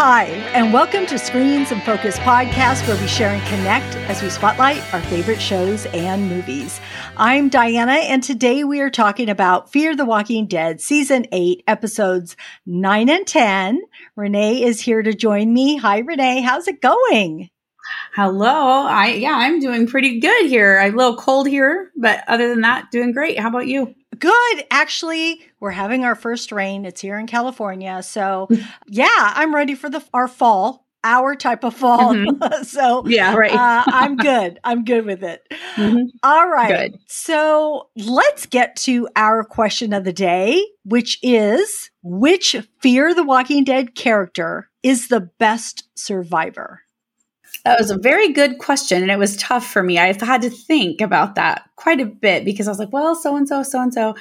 Hi, and welcome to Screens in Focus podcast, where we share and connect as we spotlight our favorite shows and movies. I'm Diana, and today we are talking about Fear the Walking Dead Season 8, Episodes 9 and 10. Renee is here to join me. Hi, Renee. How's it going? Hello. I yeah, I'm doing pretty good here. I'm a little cold here, but other than that, doing great. How about you? Good. Actually, we're having our first rain. It's here in California. So, yeah, I'm ready for the our fall, our type of fall. Mm-hmm. so, yeah, right. uh, I'm good. I'm good with it. Mm-hmm. All right. Good. So, let's get to our question of the day, which is which Fear the Walking Dead character is the best survivor? That was a very good question. And it was tough for me. I had to think about that quite a bit because I was like, well, so and so, so and so.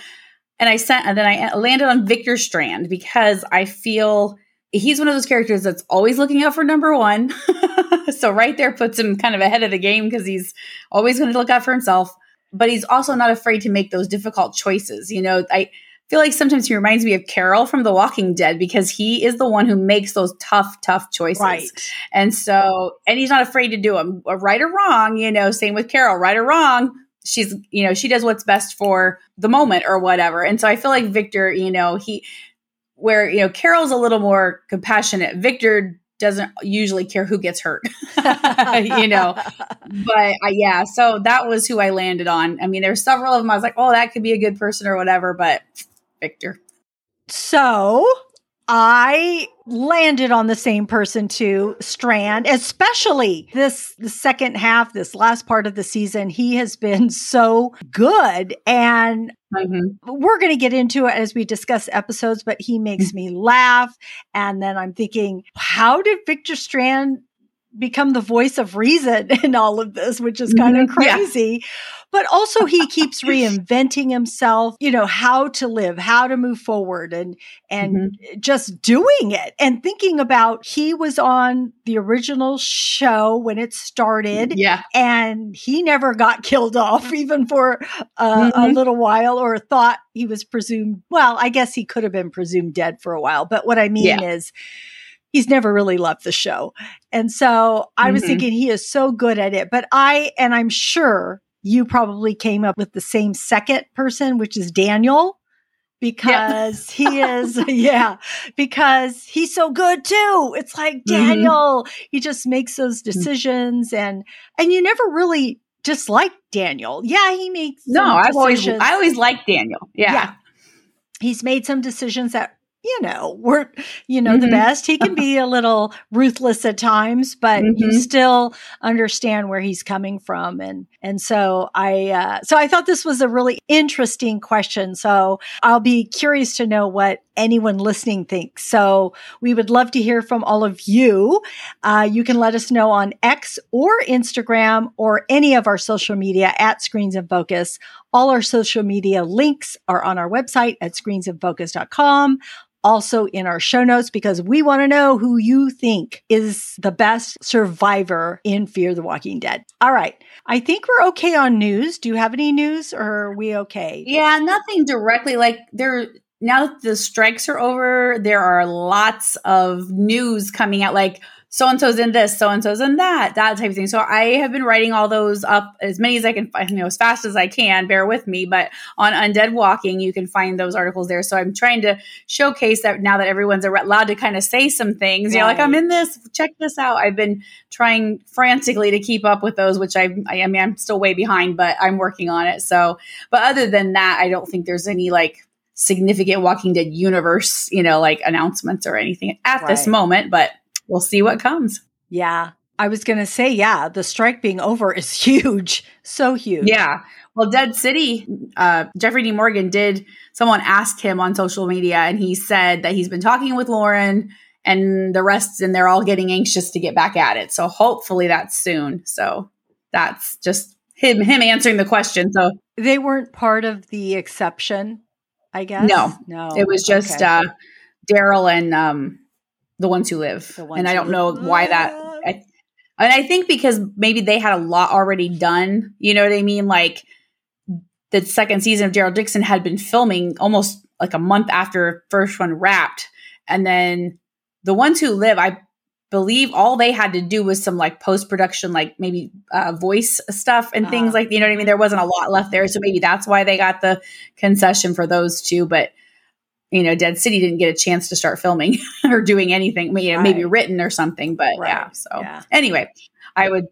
And I sent, and then I landed on Victor Strand because I feel he's one of those characters that's always looking out for number one. so right there puts him kind of ahead of the game because he's always going to look out for himself. But he's also not afraid to make those difficult choices. You know, I, feel like sometimes he reminds me of Carol from The Walking Dead because he is the one who makes those tough, tough choices. Right. And so, and he's not afraid to do them, right or wrong. You know, same with Carol, right or wrong. She's, you know, she does what's best for the moment or whatever. And so I feel like Victor, you know, he, where, you know, Carol's a little more compassionate. Victor doesn't usually care who gets hurt, you know. But uh, yeah, so that was who I landed on. I mean, there's several of them. I was like, oh, that could be a good person or whatever. But Victor. So I landed on the same person too, Strand, especially this the second half, this last part of the season. He has been so good. And mm-hmm. we're going to get into it as we discuss episodes, but he makes me laugh. And then I'm thinking, how did Victor Strand become the voice of reason in all of this, which is kind of mm-hmm. crazy. Yeah. But also he keeps reinventing himself, you know, how to live, how to move forward and and mm-hmm. just doing it and thinking about he was on the original show when it started. Yeah. And he never got killed off even for uh, mm-hmm. a little while or thought he was presumed well, I guess he could have been presumed dead for a while. But what I mean yeah. is he's never really loved the show. And so I was mm-hmm. thinking he is so good at it. But I, and I'm sure you probably came up with the same second person, which is Daniel. Because he is, yeah, because he's so good too. It's like mm-hmm. Daniel, mm-hmm. he just makes those mm-hmm. decisions and, and you never really dislike Daniel. Yeah, he makes no. I've always I always liked Daniel. Yeah. yeah. he's made some decisions that you know, we're, you know, mm-hmm. the best. He can be a little ruthless at times, but mm-hmm. you still understand where he's coming from. And, and so I, uh, so I thought this was a really interesting question. So I'll be curious to know what anyone listening thinks. So we would love to hear from all of you. Uh, you can let us know on X or Instagram or any of our social media at Screens in Focus. All our social media links are on our website at screensinfocus.com also in our show notes because we want to know who you think is the best survivor in Fear the Walking Dead. All right. I think we're okay on news. Do you have any news or are we okay? Yeah, nothing directly like there now that the strikes are over, there are lots of news coming out like so and so's in this, so and so's in that, that type of thing. So I have been writing all those up as many as I can, you know, as fast as I can. Bear with me, but on Undead Walking, you can find those articles there. So I'm trying to showcase that now that everyone's allowed to kind of say some things. Right. You know, like I'm in this, check this out. I've been trying frantically to keep up with those, which I, I mean, I'm still way behind, but I'm working on it. So, but other than that, I don't think there's any like significant Walking Dead universe, you know, like announcements or anything at right. this moment, but we'll see what comes. Yeah. I was going to say, yeah, the strike being over is huge. So huge. Yeah. Well, Dead City, uh, Jeffrey Dean Morgan did, someone asked him on social media, and he said that he's been talking with Lauren and the rest, and they're all getting anxious to get back at it. So hopefully that's soon. So that's just him, him answering the question. So they weren't part of the exception, I guess. No, no, it was just okay. uh, Daryl and um, the ones who live. Ones and I don't know why that. I, and I think because maybe they had a lot already done. You know what I mean? Like the second season of Daryl Dixon had been filming almost like a month after first one wrapped, and then the ones who live, I believe all they had to do was some like post production, like maybe uh, voice stuff and uh, things like you know what I mean. There wasn't a lot left there, so maybe that's why they got the concession for those two. But you know, Dead City didn't get a chance to start filming or doing anything. You know, right. maybe written or something. But right. yeah. So yeah. anyway, I would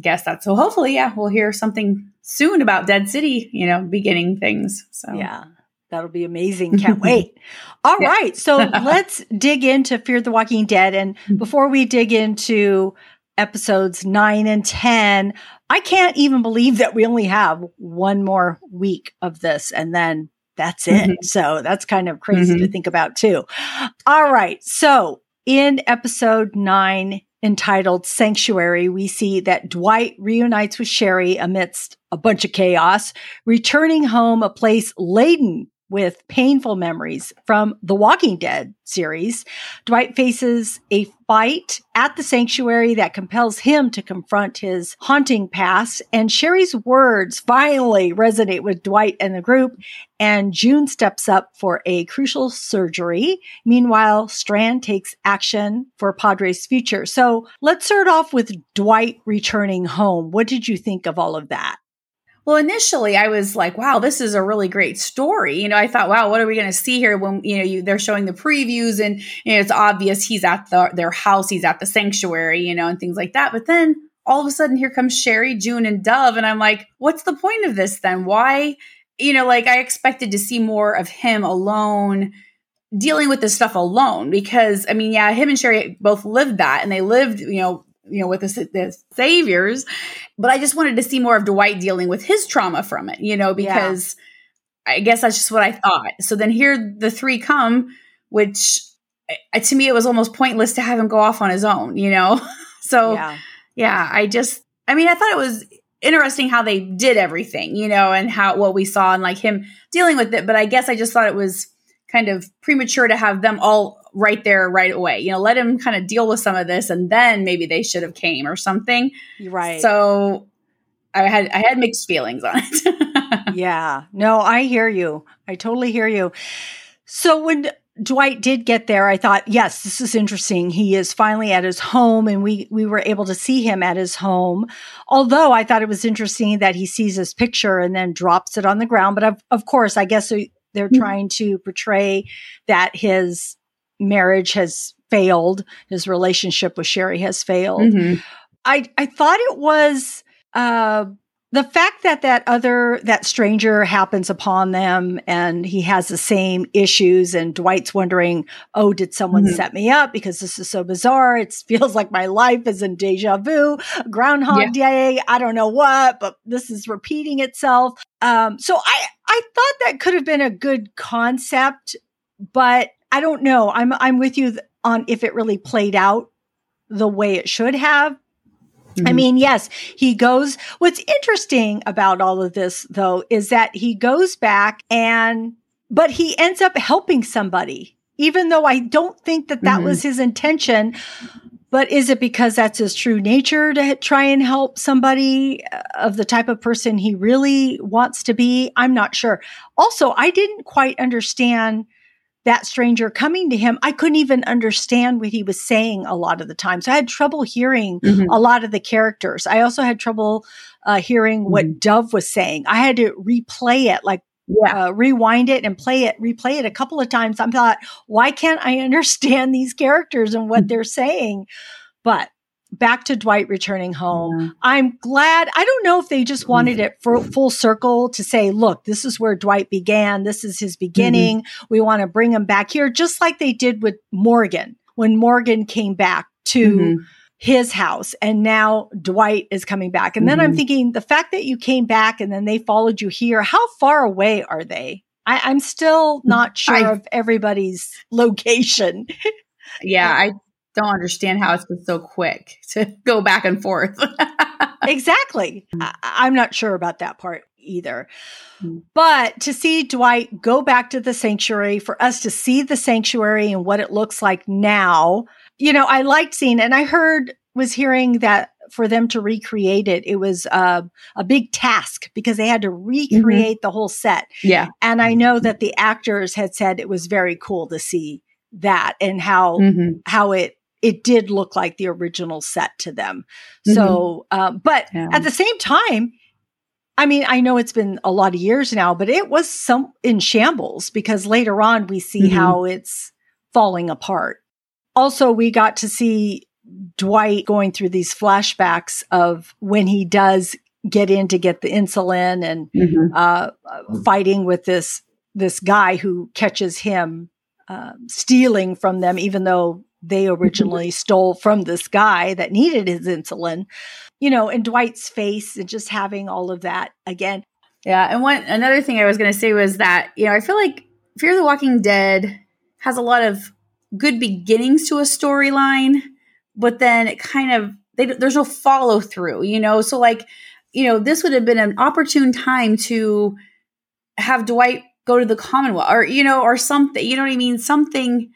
guess that. So hopefully, yeah, we'll hear something soon about Dead City. You know, beginning things. So yeah. That'll be amazing. Can't wait. All yeah. right, So let's dig into Fear the Walking Dead. And mm-hmm. before we dig into episodes nine and 10, I can't even believe that we only have one more week of this and then that's it. Mm-hmm. So that's kind of crazy mm-hmm. to think about too. All right. So in episode nine, entitled Sanctuary, we see that Dwight reunites with Sherry amidst a bunch of chaos, returning home a place laden with painful memories from the Walking Dead series. Dwight faces a fight at the sanctuary that compels him to confront his haunting past. And Sherry's words finally resonate with Dwight and the group. And June steps up for a crucial surgery. Meanwhile, Strand takes action for Padre's future. So let's start off with Dwight returning home. What did you think of all of that? Well, initially I was like, wow, this is a really great story. You know, I thought, wow, what are we going to see here when, you know, you, they're showing the previews and you know, it's obvious he's at the, their house, he's at the sanctuary, you know, and things like that. But then all of a sudden here comes Sherry, June and Dove. And I'm like, what's the point of this then? Why, you know, like I expected to see more of him alone dealing with this stuff alone because I mean, yeah, him and Sherry both lived that and they lived, you know, you know, with the, the saviors. But I just wanted to see more of Dwight dealing with his trauma from it, you know, because yeah. I guess that's just what I thought. So then here the three come, which uh, to me it was almost pointless to have him go off on his own, you know. so yeah. yeah, I just, I mean, I thought it was interesting how they did everything, you know, and how what we saw and like him dealing with it. But I guess I just thought it was kind of premature to have them all right there right away. You know, let him kind of deal with some of this and then maybe they should have came or something. Right. So I had I had mixed feelings on it. yeah. No, I hear you. I totally hear you. So when Dwight did get there, I thought, yes, this is interesting. He is finally at his home and we we were able to see him at his home. Although I thought it was interesting that he sees his picture and then drops it on the ground, but of, of course, I guess they're mm-hmm. trying to portray that his marriage has failed, his relationship with Sherry has failed. Mm-hmm. I I thought it was uh, the fact that that other that stranger happens upon them and he has the same issues and Dwight's wondering, "Oh, did someone mm-hmm. set me up because this is so bizarre? It feels like my life is in deja vu, groundhog yeah. day, I don't know what, but this is repeating itself." Um, so I I thought that could have been a good concept, but I don't know. I'm I'm with you on if it really played out the way it should have. Mm-hmm. I mean, yes, he goes. What's interesting about all of this, though, is that he goes back and, but he ends up helping somebody, even though I don't think that that mm-hmm. was his intention. But is it because that's his true nature to try and help somebody uh, of the type of person he really wants to be? I'm not sure. Also, I didn't quite understand that stranger coming to him, I couldn't even understand what he was saying a lot of the time. So I had trouble hearing mm-hmm. a lot of the characters. I also had trouble uh, hearing mm-hmm. what Dove was saying. I had to replay it, like yeah. Uh, rewind it and play it, replay it a couple of times. I thought, why can't I understand these characters and what mm-hmm. they're saying? But back to Dwight returning home. Yeah. I'm glad. I don't know if they just wanted it for full circle to say, look, this is where Dwight began. This is his beginning. Mm-hmm. We want to bring him back here, just like they did with Morgan when Morgan came back to mm-hmm. his house and now Dwight is coming back. And mm-hmm. then I'm mm-hmm. thinking the fact that you came back and then they followed you here, how far away are they? I, am still not sure I, of everybody's location. Yeah, I don't understand how it's been so quick to go back and forth. exactly. I- am not sure about that part either. Mm-hmm. But to see Dwight go back to the sanctuary, for us to see the sanctuary and what it looks like now, you know, I liked seeing, and I heard, was hearing that for them to recreate it, it was uh, a big task because they had to mm-hmm. recreate mm-hmm. the whole set. Yeah. And I know that the actors had said it was very cool to see that and how mm-hmm. how it it did look like the original set to them. Mm-hmm. So, um, but yeah. at the same time, I mean, I know it's been a lot of years now, but it was some in shambles because later on we see mm-hmm. how it's falling apart. Also, we got to see Dwight going through these flashbacks of when he does get in to get the insulin and mm-hmm. uh, fighting with this this guy who catches him uh, stealing from them, even though they originally stole from this guy that needed his insulin. You know, and Dwight's face and just having all of that again. Yeah, and one another thing I was going to say was that you know I feel like Fear the Walking Dead has a lot of good beginnings to a storyline, but then it kind of they, there's no follow through. You know, so like you know this would have been an opportune time to have Dwight go to the Commonwealth or, you know, or something, you know what I mean? Something.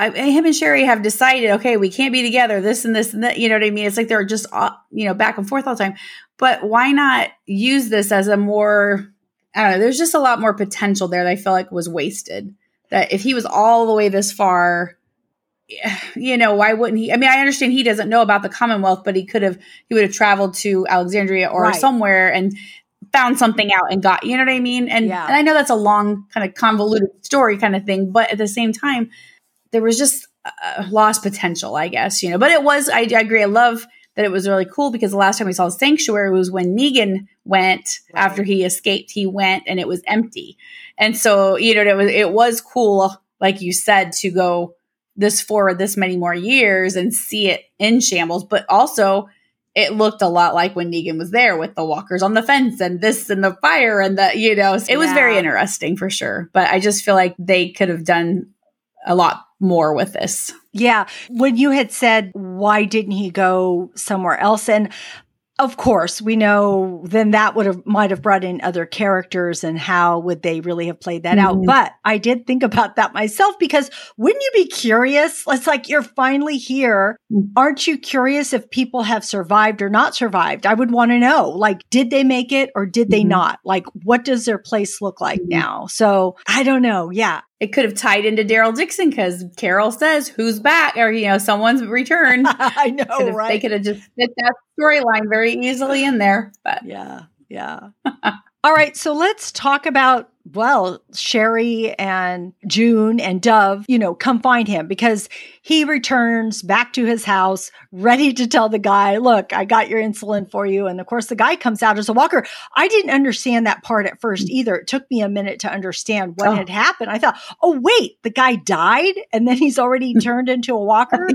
I, him and Sherry have decided, okay, we can't be together, this and this and that. You know what I mean? It's like they're just, uh, you know, back and forth all the time. But why not use this as a more, I don't know, there's just a lot more potential there that I feel like was wasted. That if he was all the way this far, you know, why wouldn't he? I mean, I understand he doesn't know about the Commonwealth, but he could have, he would have traveled to Alexandria or right. somewhere and found something out and got you know what i mean and yeah. and i know that's a long kind of convoluted story kind of thing but at the same time there was just uh, lost potential i guess you know but it was I, I, agree i love that it was really cool because the last time we saw sanctuary was when negan went right. after he escaped he went and it was empty and so you know it was it was cool like you said to go this forward this many more years and see it in shambles but also it looked a lot like when Negan was there with the walkers on the fence and this and the fire and the, you know, it was yeah. very interesting for sure. But I just feel like they could have done a lot more with this. Yeah. When you had said, why didn't he go somewhere else? And of course, we know then that would have might have brought in other characters and how would they really have played that mm-hmm. out. But I did think about that myself because wouldn't you be curious? It's like you're finally here. Mm. Aren't you curious if people have survived or not survived? I would want to know. Like, did they make it or did they mm-hmm. not? Like, what does their place look like mm-hmm. now? So I don't know. Yeah it could have tied into Daryl Dixon because Carol says who's back or you know someone's returned. I know, could right? They could have just fit that storyline very easily in there. But yeah, yeah. All right, so let's talk about well, Sherry and June and Dove, you know, come find him because he returns back to his house ready to tell the guy, look, I got your insulin for you. And of course, the guy comes out as a walker. I didn't understand that part at first mm. either. It took me a minute to understand what oh. had happened. I thought, oh, wait, the guy died and then he's already turned into a walker.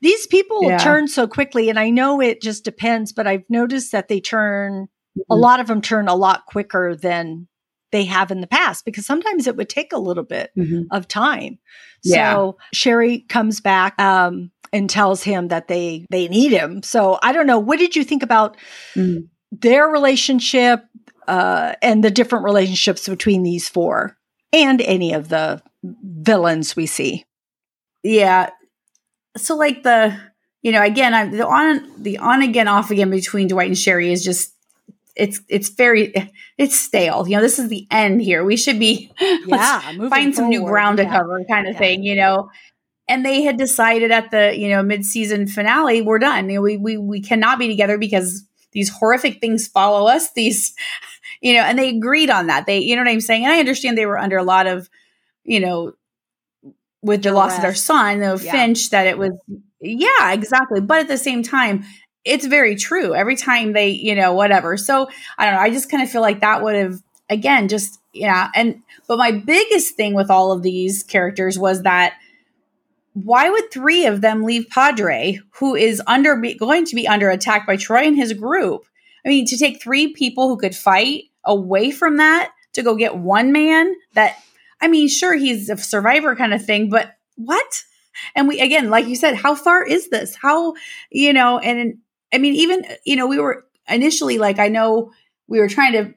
These people yeah. turn so quickly. And I know it just depends, but I've noticed that they turn, mm-hmm. a lot of them turn a lot quicker than they have in the past because sometimes it would take a little bit mm-hmm. of time. Yeah. So Sherry comes back um, and tells him that they they need him. So I don't know. What did you think about mm. their relationship uh, and the different relationships between these four and any of the villains we see? Yeah. So like the you know again I, the on the on again off again between Dwight and Sherry is just it's it's very it's stale. You know, this is the end here. We should be yeah, find some forward. new ground yeah. to cover, kind of yeah. thing. You know, and they had decided at the you know mid season finale, we're done. You know, we we we cannot be together because these horrific things follow us. These, you know, and they agreed on that. They, you know what I'm saying. And I understand they were under a lot of, you know, with the loss of their son, though yeah. Finch, that it was yeah, exactly. But at the same time, it's very true every time they, you know, whatever. So I don't know. I just kind of feel like that would have, again, just, yeah. And, but my biggest thing with all of these characters was that why would three of them leave Padre, who is under, going to be under attack by Troy and his group? I mean, to take three people who could fight away from that to go get one man that, I mean, sure, he's a survivor kind of thing, but what? And we, again, like you said, how far is this? How, you know, and I mean, even, you know, we were initially like, I know we were trying to,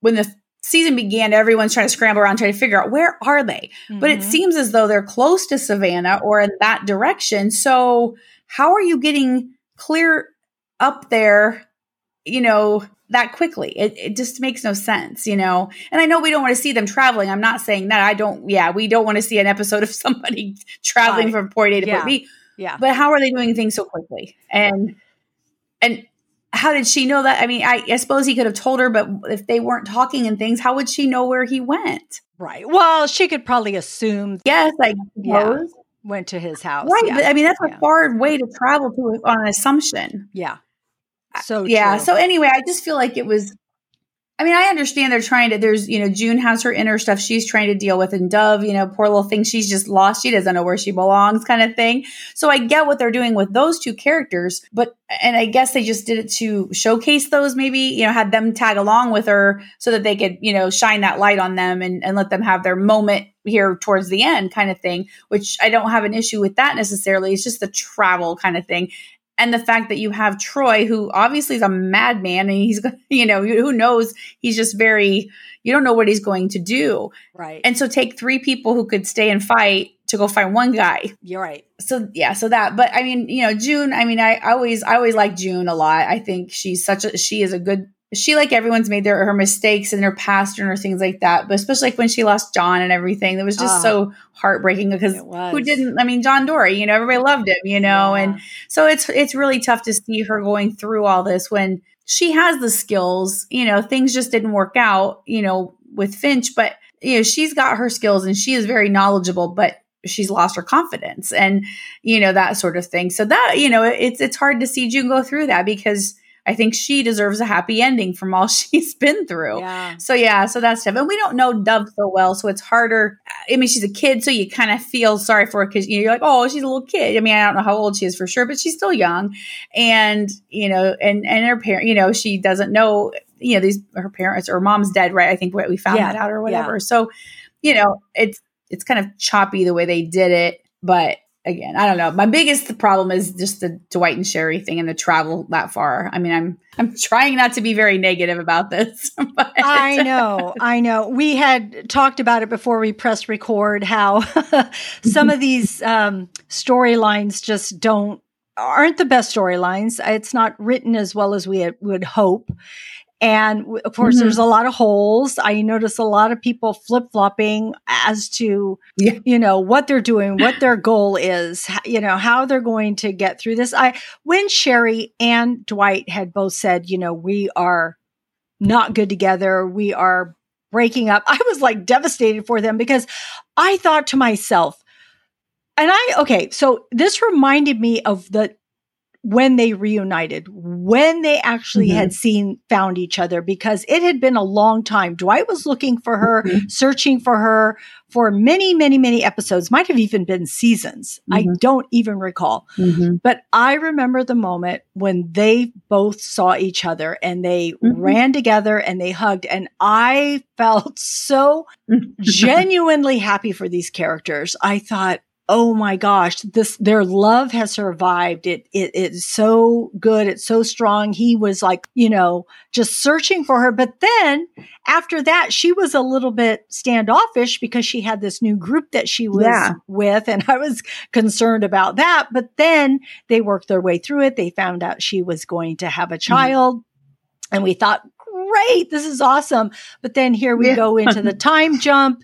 when the season began, everyone's trying to scramble around, trying to figure out where are they? Mm-hmm. But it mm-hmm. seems as though they're close to Savannah or in that direction. So, how are you getting clear up there, you know, that quickly. It, it just makes no sense, you know? And I know we don't want to see them traveling. I'm not saying that. I don't, yeah, we don't want to see an episode of somebody traveling right. from point A to yeah. point B. Yeah. But how are they doing things so quickly? And, and, how did she know that? I mean, I, I, suppose he could have told her, but if they weren't talking and things, how would she know where he went? Right. Well, she could probably assume. Yes, I yeah, went to his house. Right. Yeah. But I mean, that's a yeah. far way to travel to on an assumption. Yeah. So yeah. True. So anyway, I just feel like it was. I mean, I understand they're trying to. There's, you know, June has her inner stuff she's trying to deal with, and Dove, you know, poor little thing, she's just lost. She doesn't know where she belongs, kind of thing. So I get what they're doing with those two characters, but and I guess they just did it to showcase those. Maybe you know, had them tag along with her so that they could, you know, shine that light on them and and let them have their moment here towards the end, kind of thing. Which I don't have an issue with that necessarily. It's just the travel kind of thing and the fact that you have Troy, who obviously is a madman, and he's you know who knows he's just very you don't know what he's going to do, right? And so take three people who could stay and fight to go find one guy. You're right. So yeah, so that. But I mean, you know, June. I mean, I, I always I always like June a lot. I think she's such a she is a good she like everyone's made their her mistakes in her past and her things like that but especially like when she lost john and everything ah. it was just so heartbreaking because who didn't i mean john dorie you know everybody loved him you know yeah. and so it's it's really tough to see her going through all this when she has the skills you know things just didn't work out you know with finch but you know she's got her skills and she is very knowledgeable but she's lost her confidence and you know that sort of thing. So that you know it's it's hard to see june go through that because I think she deserves a happy ending from all she's been through. Yeah. So yeah, so that's tough. And we don't know Dove so well, so it's harder. I mean, she's a kid, so you kind of feel sorry for her because you know, you're like, oh, she's a little kid. I mean, I don't know how old she is for sure, but she's still young. And you know, and and her parent, you know, she doesn't know, you know, these her parents or mom's dead, right? I think we found yeah. that out or whatever. Yeah. So, you know, it's it's kind of choppy the way they did it, but again, I don't know. My biggest problem is just the Dwight and Sherry thing and the travel that far. I mean, I'm I'm trying not to be very negative about this. But. I know, I know. We had talked about it before we pressed record. How some of these um, storylines just don't aren't the best storylines. It's not written as well as we would hope. And of course, mm-hmm. there's a lot of holes. I notice a lot of people flip flopping as to, yeah. you know, what they're doing, what their goal is, you know, how they're going to get through this. I, when Sherry and Dwight had both said, you know, we are not good together, we are breaking up, I was like devastated for them because I thought to myself, and I, okay, so this reminded me of the when they reunited, when they actually mm-hmm. had seen, found each other, because it had been a long time. Dwight was looking for her, mm-hmm. searching for her for many, many, many episodes, might have even been seasons. Mm-hmm. I don't even recall. Mm-hmm. But I remember the moment when they both saw each other and they mm-hmm. ran together and they hugged. And I felt so genuinely happy for these characters. I thought, oh my gosh, this, their love has survived. It, it, it's so good. It's so strong. He was like, you know, just searching for her. But then after that, she was a little bit standoffish because she had this new group that she was yeah. with. And I was concerned about that. But then they worked their way through it. They found out she was going to have a mm-hmm. child. Mm-hmm. And we thought, great, this is awesome. But then here we yeah. go into the time jump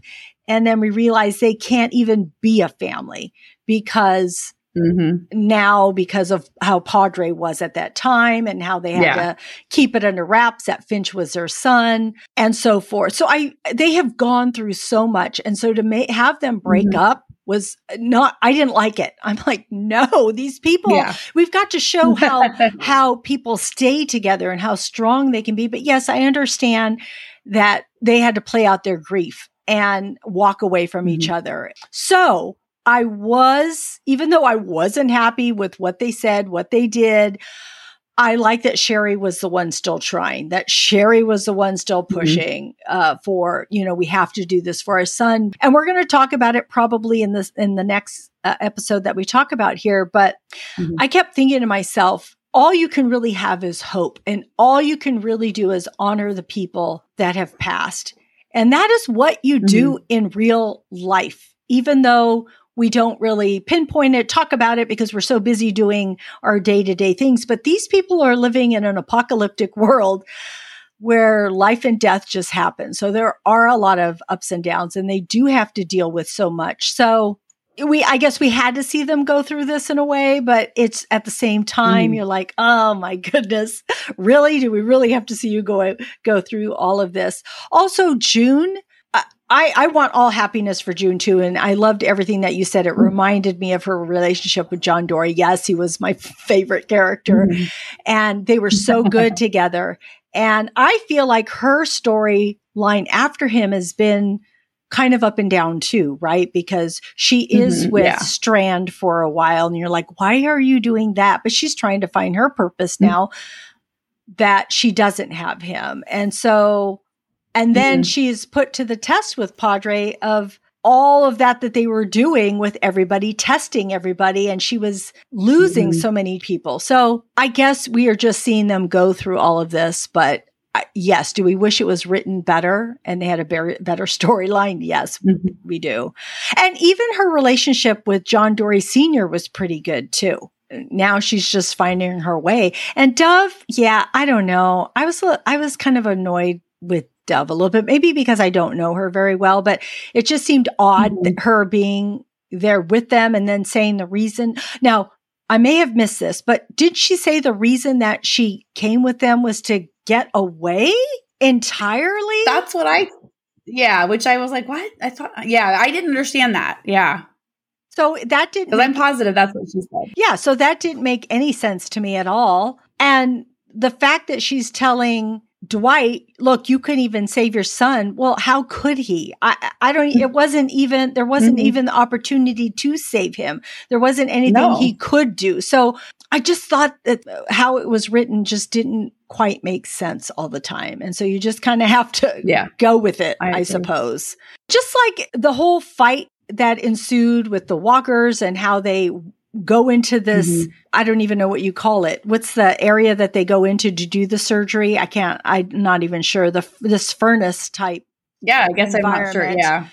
and then we realize they can't even be a family because mm-hmm. now, because of how Padre was at that time and how they had yeah. to keep it under wraps that Finch was their son and so forth. So I, they have gone through so much. And so to ma- have them break mm-hmm. up was not I didn't like it. I'm like, no, these people yeah. we've got to show how how people stay together and how strong they can be. But yes, I understand that they had to play out their grief and walk away from mm-hmm. each other. So I was, even though I wasn't happy with what they said, what they did, I like that Sherry was the one still trying, that Sherry was the one still mm-hmm. pushing mm-hmm. uh, for, you know, we have to do this for our son. And we're going to talk about it probably in this, in the next uh, episode that we talk about here. But mm-hmm. I kept thinking to myself, all you can really have is hope. And all you can really do is honor the people that have passed. And that is what you do mm-hmm. in real life, even though we don't really pinpoint it, talk about it because we're so busy doing our day to day things. But these people are living in an apocalyptic world. where life and death just happen. So there are a lot of ups and downs and they do have to deal with so much. So we I guess we had to see them go through this in a way, but it's at the same time mm. you're like, "Oh my goodness. Really? Do we really have to see you go go through all of this?" Also, June I, I want all happiness for June too. And I loved everything that you said. It mm. reminded me of her relationship with John Dorie. Yes, he was my favorite character. Mm-hmm. And they were so good together. And I feel like her storyline after him has been kind of up and down too, right? Because she is mm-hmm, with yeah. Strand for a while and you're like, why are you doing that? But she's trying to find her purpose mm-hmm. now that she doesn't have him. And so, and then mm-hmm. she's put to the test with Padre of all of that that they were doing with everybody, testing everybody, and she was losing mm-hmm. so many people. So I guess we are just seeing them go through all of this, but yes, do we wish it was written better and they had a better, better storyline? Yes, mm-hmm. we do. And even her relationship with John Dorie Sr. was pretty good too. Now she's just finding her way. And Dove, yeah, I don't know. I was I was kind of annoyed with Dove a little bit, maybe because I don't know her very well, but it just seemed odd mm-hmm. her being there with them and then saying the reason. Now, I may have missed this, but did she say the reason that she came with them was to get away entirely? That's what I, yeah, which I was like, what? I thought, yeah, I didn't understand that. Yeah. So that didn't. Because I'm positive that's what she said. Yeah. So that didn't make any sense to me at all. And the fact that she's telling Dwight, look, you couldn't even save your son. Well, how could he? I, I don't, it wasn't even, there wasn't mm-hmm. even the opportunity to save him. There wasn't anything no. he could do. So I just thought that how it was written just didn't quite make sense all the time. And so you just kind of have to yeah. go with it, I, I suppose. Just like the whole fight that ensued with the walkers and how they go into this mm-hmm. i don't even know what you call it. What's the area that they go into to do the surgery? I can't i'm not even sure. The this furnace type yeah i guess i'm not sure. yeah.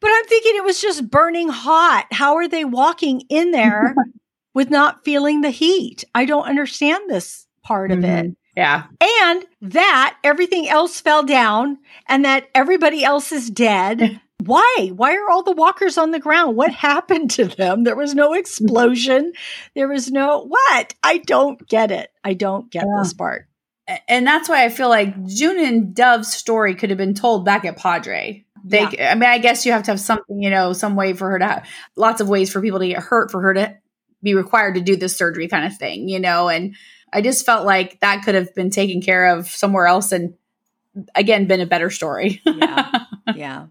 But i'm thinking it was just burning hot. How are they walking in there with not feeling the heat? I don't understand this part mm-hmm. of it. Mm-hmm. yeah. And that everything else fell down and that everybody else is dead why? Why are all the walkers on the ground? What happened to them? There was no explosion. There was no what? I don't get it. I don't get yeah. this part. And that's why I feel like June and Dove's story could have been told back at Padre. They, yeah. I mean, I guess you have to have something, you know, some way for her to have lots of ways for people to get hurt, for her to be required to do this surgery kind of thing, you know. And I just felt like that could have been taken care of somewhere else and again been a better story. yeah. Yeah.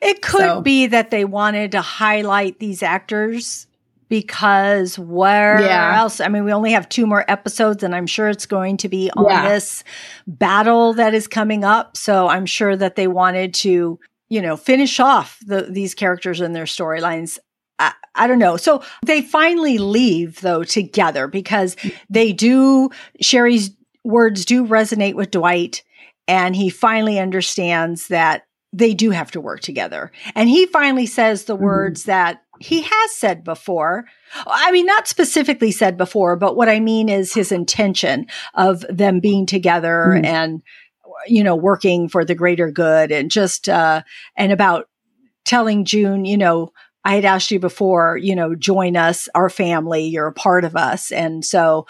It could so. be that they wanted to highlight these actors because where yeah. else? I mean, we only have two more episodes, and I'm sure it's going to be on yeah. this battle that is coming up. So I'm sure that they wanted to, you know, finish off the, these characters and their storylines. I, I don't know. So they finally leave though together because they do, Sherry's words do resonate with Dwight and he finally understands that they do have to work together. And he finally says the mm-hmm. words that he has said before. I mean, not specifically said before, but what I mean is his intention of them being together mm-hmm. and, you know, working for the greater good and just, uh, and about telling June, you know, I had asked you before, you know, join us, our family, you're a part of us. And so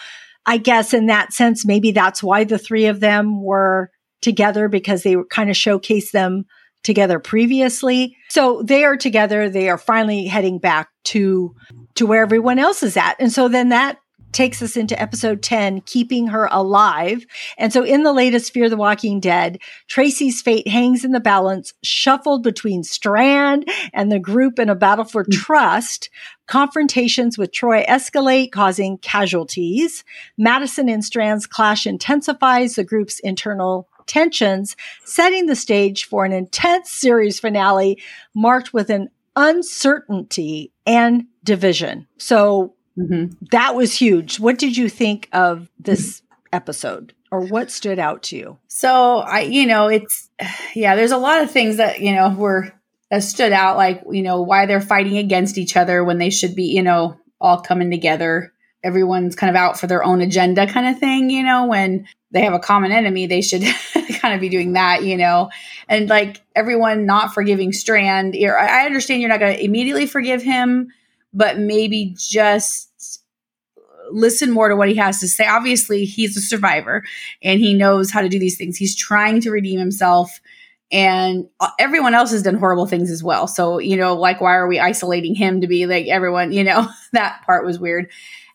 I guess in that sense, maybe that's why the three of them were together because they were kind of showcase them together previously. So they are together. They are finally heading back to, to where everyone else is at. And so then that takes us into episode 10, keeping her alive. And so in the latest Fear the Walking Dead, Tracy's fate hangs in the balance, shuffled between Strand and the group in a battle for mm. trust. Confrontations with Troy escalate, causing casualties. Madison and Strand's clash intensifies the group's internal tensions, setting the stage for an intense series finale marked with an uncertainty and division. So mm-hmm. that was huge. What did you think of this episode? Or what stood out to you? So I, you know, it's yeah. There's a lot of things that you know were that stood out, like you know why they're fighting against each other when they should be, you know, all coming together everyone's kind of out for their own agenda kind of thing you know when they have a common enemy they should kind of be doing that, you know, and like everyone not forgiving Strand. I understand you're not going to immediately forgive him, but maybe just listen more to what he has to say. Obviously, he's a survivor and he knows how to do these things. He's trying to redeem himself and uh, everyone else has done horrible things as well. So, you know, like why are we isolating him to be like everyone, you know, that part was weird.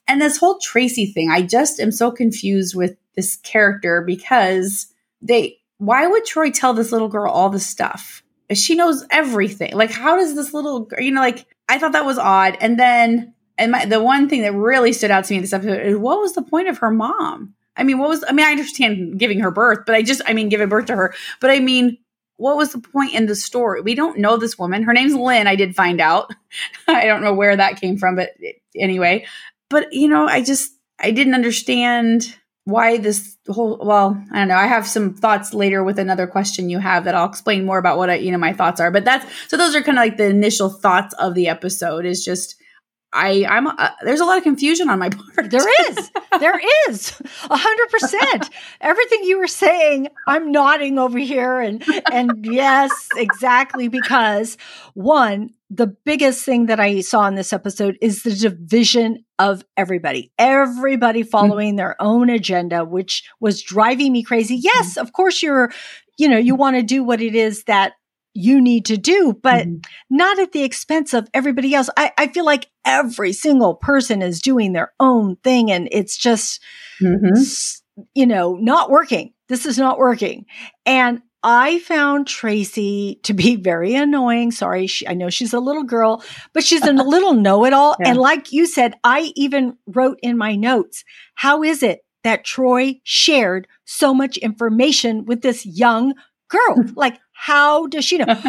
And this whole Tracy thing, I just am so confused with this character because they why would Troy tell this little girl all this stuff? She knows everything. Like how does this little you know like I thought that was odd. And then and my, the one thing that really stood out to me in this episode is what was the point of her mom? I mean, what was, I mean, I understand giving her birth, but I just, I mean, giving birth to her, but I mean, what was the point in the story? We don't know this woman. Her name's Lynn. I did find out. I don't know where that came from, but anyway, but you know, I just, I didn't understand why this whole, well, I don't know. I have some thoughts later with another question you have that I'll explain more about what I, you know, my thoughts are, but that's, so those are kind of like the initial thoughts of the episode is just, I I'm uh, there's a lot of confusion on my part. There is. There is. A hundred percent. Everything you were saying, I'm nodding over here and and yes, exactly because one, the biggest thing that I saw in this episode is the division of everybody. Everybody mm-hmm. following mm-hmm. their own agenda, which was driving me crazy. Yes, mm-hmm. of course you're you know, you want to do what it is that you need to do, but mm-hmm. not at the expense of everybody else. I, I, feel like every single person is doing their own thing and it's just, mm-hmm. you know, not working. This is not working. And I found Tracy to be very annoying. Sorry, she, I know she's a little girl, but she's a little know it all. Yeah. And like you said, I even wrote in my notes, how is it that Troy shared so much information with this young girl? like, how does she know?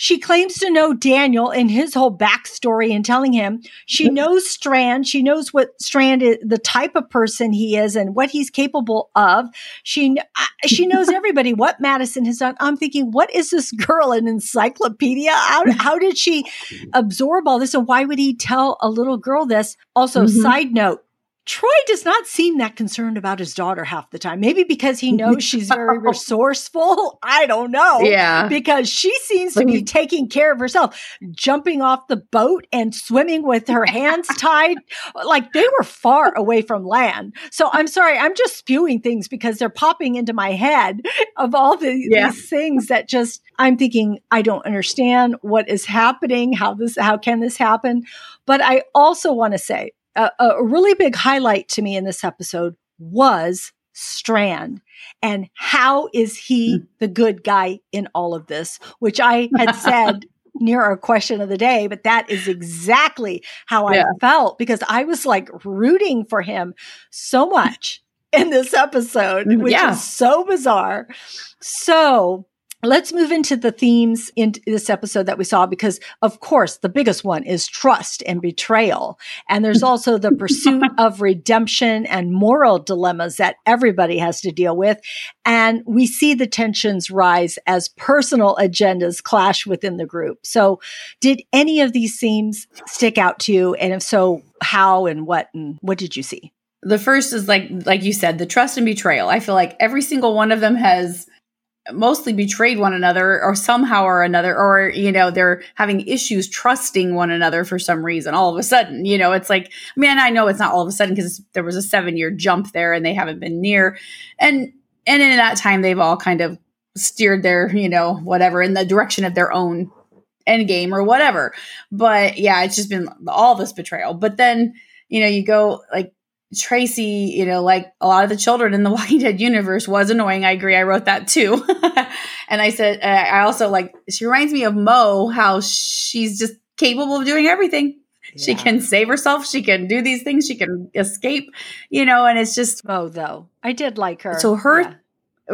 she claims to know Daniel and his whole backstory and telling him she knows Strand. She knows what Strand is, the type of person he is and what he's capable of. She, she knows everybody, what Madison has done. I'm thinking, what is this girl, an encyclopedia? How, how did she absorb all this? And why would he tell a little girl this? Also, mm-hmm. side note, Troy does not seem that concerned about his daughter half the time. Maybe because he knows she's very resourceful. I don't know. Yeah. Because she seems to be taking care of herself, jumping off the boat and swimming with her hands tied. Like they were far away from land. So I'm sorry, I'm just spewing things because they're popping into my head of all the, yeah. these things that just, I'm thinking, I don't understand what is happening. How this, how can this happen? But I also want to say, a, a really big highlight to me in this episode was Strand and how is he hmm. the good guy in all of this, which I had said near our question of the day, but that is exactly how yeah. I felt because I was like rooting for him so much in this episode, mm, which yeah. is so bizarre. So Let's move into the themes in this episode that we saw because, of course, the biggest one is trust and betrayal. And there's also the pursuit of redemption and moral dilemmas that everybody has to deal with. And we see the tensions rise as personal agendas clash within the group. So, did any of these themes stick out to you? And if so, how and what and what did you see? The first is like, like you said, the trust and betrayal. I feel like every single one of them has mostly betrayed one another or somehow or another or you know they're having issues trusting one another for some reason all of a sudden you know it's like i mean i know it's not all of a sudden because there was a seven year jump there and they haven't been near. And and in that time they've all kind of steered their you know whatever in the direction of their own end game or whatever. But yeah it's just been all this betrayal. But then you know you go like Tracy, you know, like a lot of the children in the Walking Dead universe was annoying. I agree. I wrote that too. and I said, uh, I also like, she reminds me of Mo, how she's just capable of doing everything. Yeah. She can save herself. She can do these things. She can escape, you know, and it's just. Mo, though. I did like her. So her. Yeah.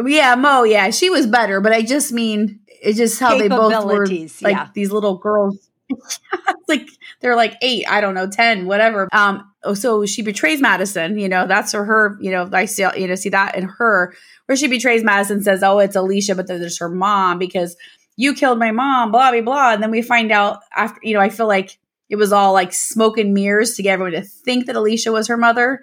yeah, Mo, yeah, she was better, but I just mean, it's just how they both were like yeah. these little girls like they're like eight, I don't know, 10, whatever. Um, oh, so she betrays Madison, you know, that's for her, you know, I see, you know, see that in her where she betrays Madison says, Oh, it's Alicia, but then there's her mom because you killed my mom, blah, blah, blah. And then we find out after, you know, I feel like it was all like smoke and mirrors to get everyone to think that Alicia was her mother.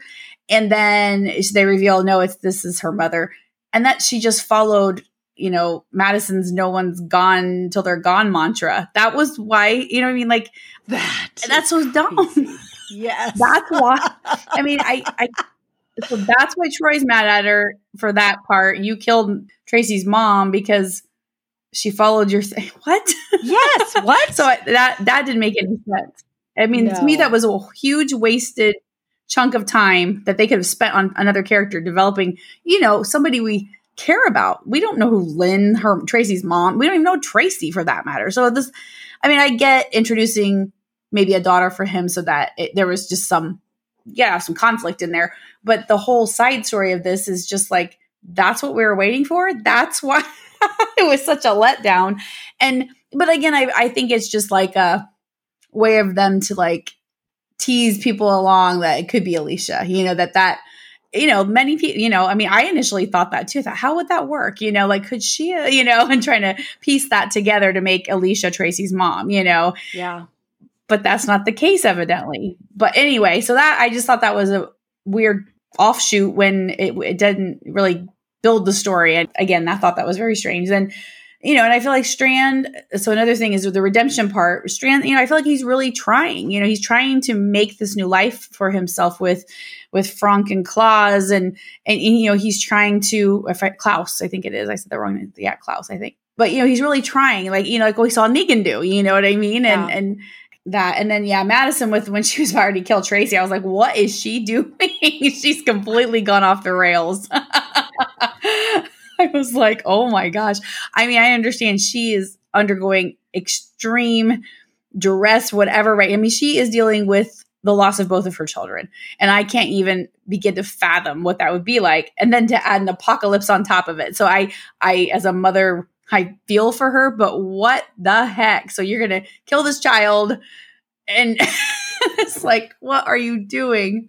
And then they reveal, no, it's this is her mother. And that she just followed you know, Madison's no one's gone till they're gone mantra. That was why, you know I mean? Like that. That's so dumb. Yes. that's why. I mean, I, I, so that's why Troy's mad at her for that part. You killed Tracy's mom because she followed your th- what? Yes, what? so I, that that didn't make any sense. I mean, no. to me, that was a huge wasted chunk of time that they could have spent on another character developing. You know, somebody we care about. We don't know who Lynn, her Tracy's mom. We don't even know Tracy for that matter. So this, I mean, I get introducing maybe a daughter for him so that it, there was just some, yeah, some conflict in there. But the whole side story of this is just like that's what we were waiting for. That's why it was such a letdown. And but again, I, I think it's just like a way of them to like tease people along that it could be Alicia. You know that that you know, many people, you know, I mean, I initially thought that too. Thought, how would that work? You know, like, could she, uh, you know, and trying to piece that together to make Alicia Tracy's mom, you know? Yeah. But that's not the case, evidently. But anyway, so that I just thought that was a weird offshoot when it, it didn't really build the story. And again, I thought that was very strange. And you know, and I feel like Strand. So another thing is with the redemption part. Strand, you know, I feel like he's really trying. You know, he's trying to make this new life for himself with with Frank and Klaus, and and, and you know, he's trying to uh, if I, Klaus. I think it is. I said the wrong. Name. Yeah, Klaus. I think. But you know, he's really trying. Like you know, like we saw Negan do. You know what I mean? And yeah. and that and then yeah madison with when she was already killed tracy i was like what is she doing she's completely gone off the rails I was like, oh my gosh. I mean, I understand she is undergoing extreme duress, whatever, right? I mean, she is dealing with the loss of both of her children. And I can't even begin to fathom what that would be like. And then to add an apocalypse on top of it. So I, I, as a mother, I feel for her, but what the heck? So you're to kill this child. And it's like, what are you doing?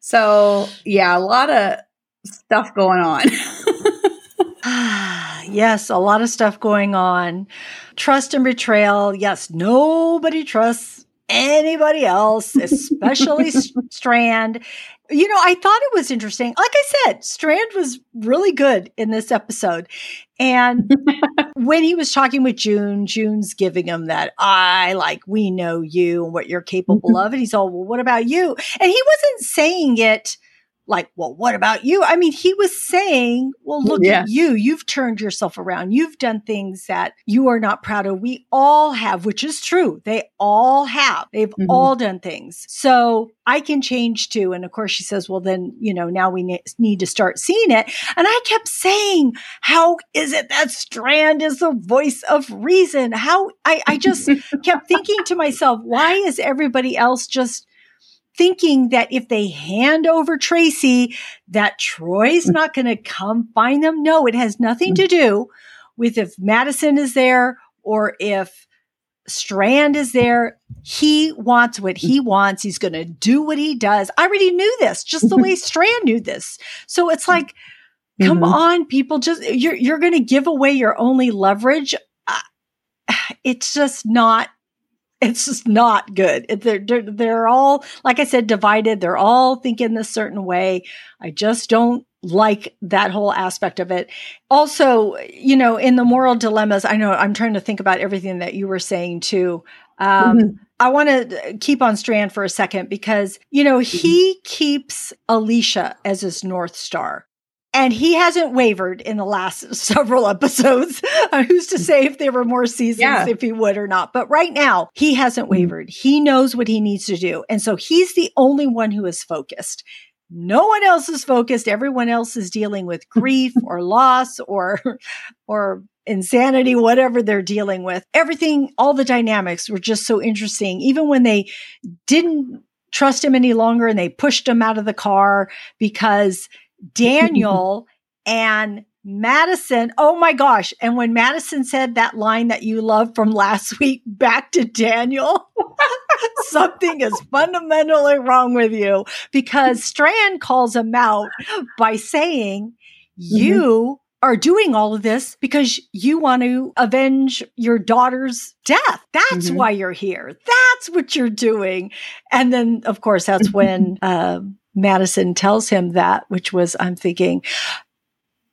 So yeah, a lot of stuff going on. yes, a lot of stuff going on. Trust and betrayal. Yes, nobody trusts anybody else, especially Strand. You know, I thought it was interesting. Like I said, Strand was really good in this episode. And when he was talking with June, June's giving him that, I like, we know you and what you're capable of. And he's all, well, what about you? And he wasn't saying it like, well, what about you? I mean, he was saying, well, look yeah. at you. You've turned yourself around. You've done things that you are not proud of. We all have, which is true. They all have. They've mm-hmm. all done things. So I can change too. And of course, she says, well, then, you know, now we ne- need to start seeing it. And I kept saying, how is it that Strand is the voice of reason? How I, I just kept thinking to myself, why is everybody else just thinking that if they hand over Tracy, that Troy's mm. not going to come find them. No, it has nothing to do with if Madison is there or if Strand is there. He wants what he wants. He's going to do what he does. I already knew this, just the way Strand knew this. So it's like, come mm-hmm. on, people, just you're you're going to give away your only leverage. Uh, it's just not it's just not good. They're, they're, they're all, like I said, divided. They're all thinking this certain way. I just don't like that whole aspect of it. Also, you know, in the moral dilemmas, I know I'm trying to think about everything that you were saying too. Um, mm-hmm. I want to keep on Strand for a second because, you know, he mm-hmm. keeps Alicia as his North Star. And he hasn't wavered in the last several episodes. Uh, who's to say if there were more seasons, yeah. if he would or not? But right now, he hasn't mm-hmm. wavered. He knows what he needs to do. And so he's the only one who is focused. No one else is focused. Everyone else is dealing with grief or loss or, or insanity, whatever they're dealing with. Everything, all the dynamics were just so interesting. Even when they didn't trust him any longer and they pushed him out of the car because Daniel and Madison. Oh my gosh. And when Madison said that line that you love from last week back to Daniel, something is fundamentally wrong with you because Strand calls him out by saying, You mm-hmm. are doing all of this because you want to avenge your daughter's death. That's mm-hmm. why you're here. That's what you're doing. And then, of course, that's when. Um, Madison tells him that, which was, I'm thinking,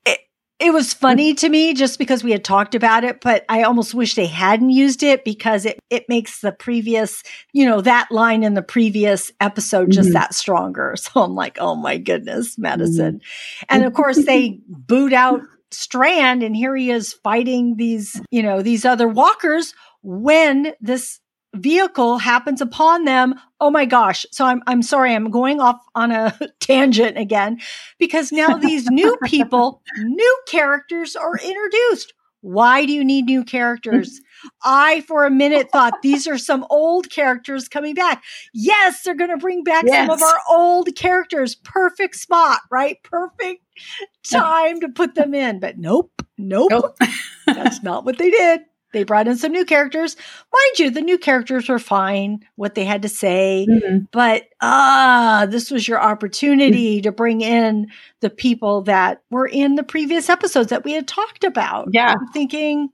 it, it was funny to me just because we had talked about it, but I almost wish they hadn't used it because it, it makes the previous, you know, that line in the previous episode just mm-hmm. that stronger. So I'm like, oh my goodness, Madison. Mm-hmm. And of course, they boot out Strand, and here he is fighting these, you know, these other walkers when this vehicle happens upon them. Oh my gosh. So I'm, I'm sorry. I'm going off on a tangent again because now these new people, new characters are introduced. Why do you need new characters? I, for a minute, thought these are some old characters coming back. Yes, they're going to bring back yes. some of our old characters. Perfect spot, right? Perfect time to put them in. But nope, nope. nope. That's not what they did. They brought in some new characters. Mind you, the new characters were fine, what they had to say, mm-hmm. but ah, this was your opportunity to bring in the people that were in the previous episodes that we had talked about. Yeah. I'm thinking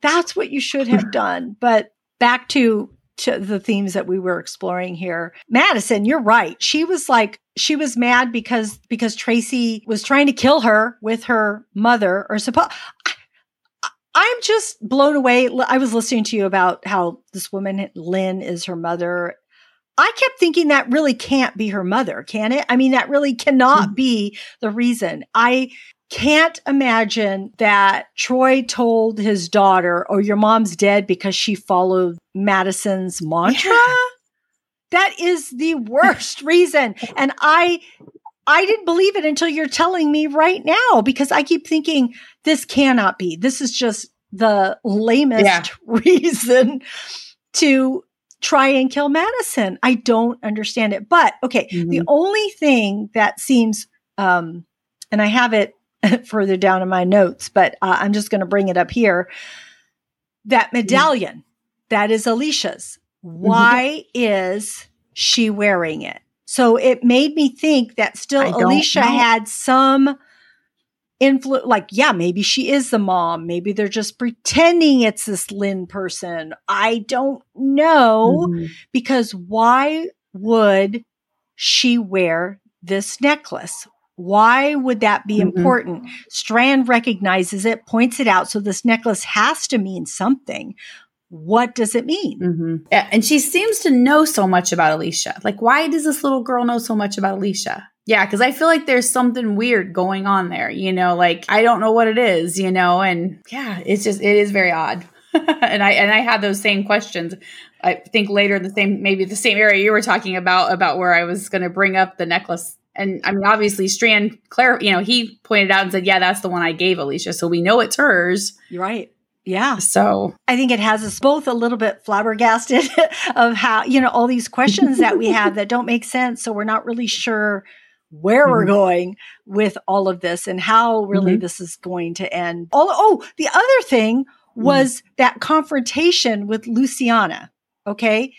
that's what you should have done. But back to to the themes that we were exploring here. Madison, you're right. She was like she was mad because because Tracy was trying to kill her with her mother or suppose I'm just blown away. I was listening to you about how this woman, Lynn, is her mother. I kept thinking that really can't be her mother, can it? I mean, that really cannot mm-hmm. be the reason. I can't imagine that Troy told his daughter, Oh, your mom's dead because she followed Madison's mantra. Yeah. That is the worst reason. And I I didn't believe it until you're telling me right now because I keep thinking this cannot be. This is just the lamest yeah. reason to try and kill Madison. I don't understand it. But okay, mm-hmm. the only thing that seems, um, and I have it further down in my notes, but uh, I'm just going to bring it up here. That mm-hmm. medallion, mm-hmm. that is Alicia's. Why mm-hmm. is she wearing it? So it made me think that still Alicia know. had some influence. Like, yeah, maybe she is the mom. Maybe they're just pretending it's this Lynn person. I don't know mm-hmm. because why would she wear this necklace? Why would that be mm-hmm. important? Strand recognizes it, points it out. So this necklace has to mean something what does it mean? Mm-hmm. Yeah, and she seems to know so much about Alicia. Like, why does this little girl know so much about Alicia? Yeah, because I feel like there's something weird going on there, you know, like I don't know what it is, you know, and yeah, it's just it is very odd. and I and I had those same questions. I think later in the same maybe the same area you were talking about about where I was going to bring up the necklace. And I mean, obviously, Strand, Claire, you know, he pointed out and said, "Yeah, that's the one I gave Alicia," so we know it's hers. You're right. Yeah. So I think it has us both a little bit flabbergasted of how, you know, all these questions that we have that don't make sense. So we're not really sure where mm-hmm. we're going with all of this and how really mm-hmm. this is going to end. All, oh, the other thing mm-hmm. was mm-hmm. that confrontation with Luciana. Okay.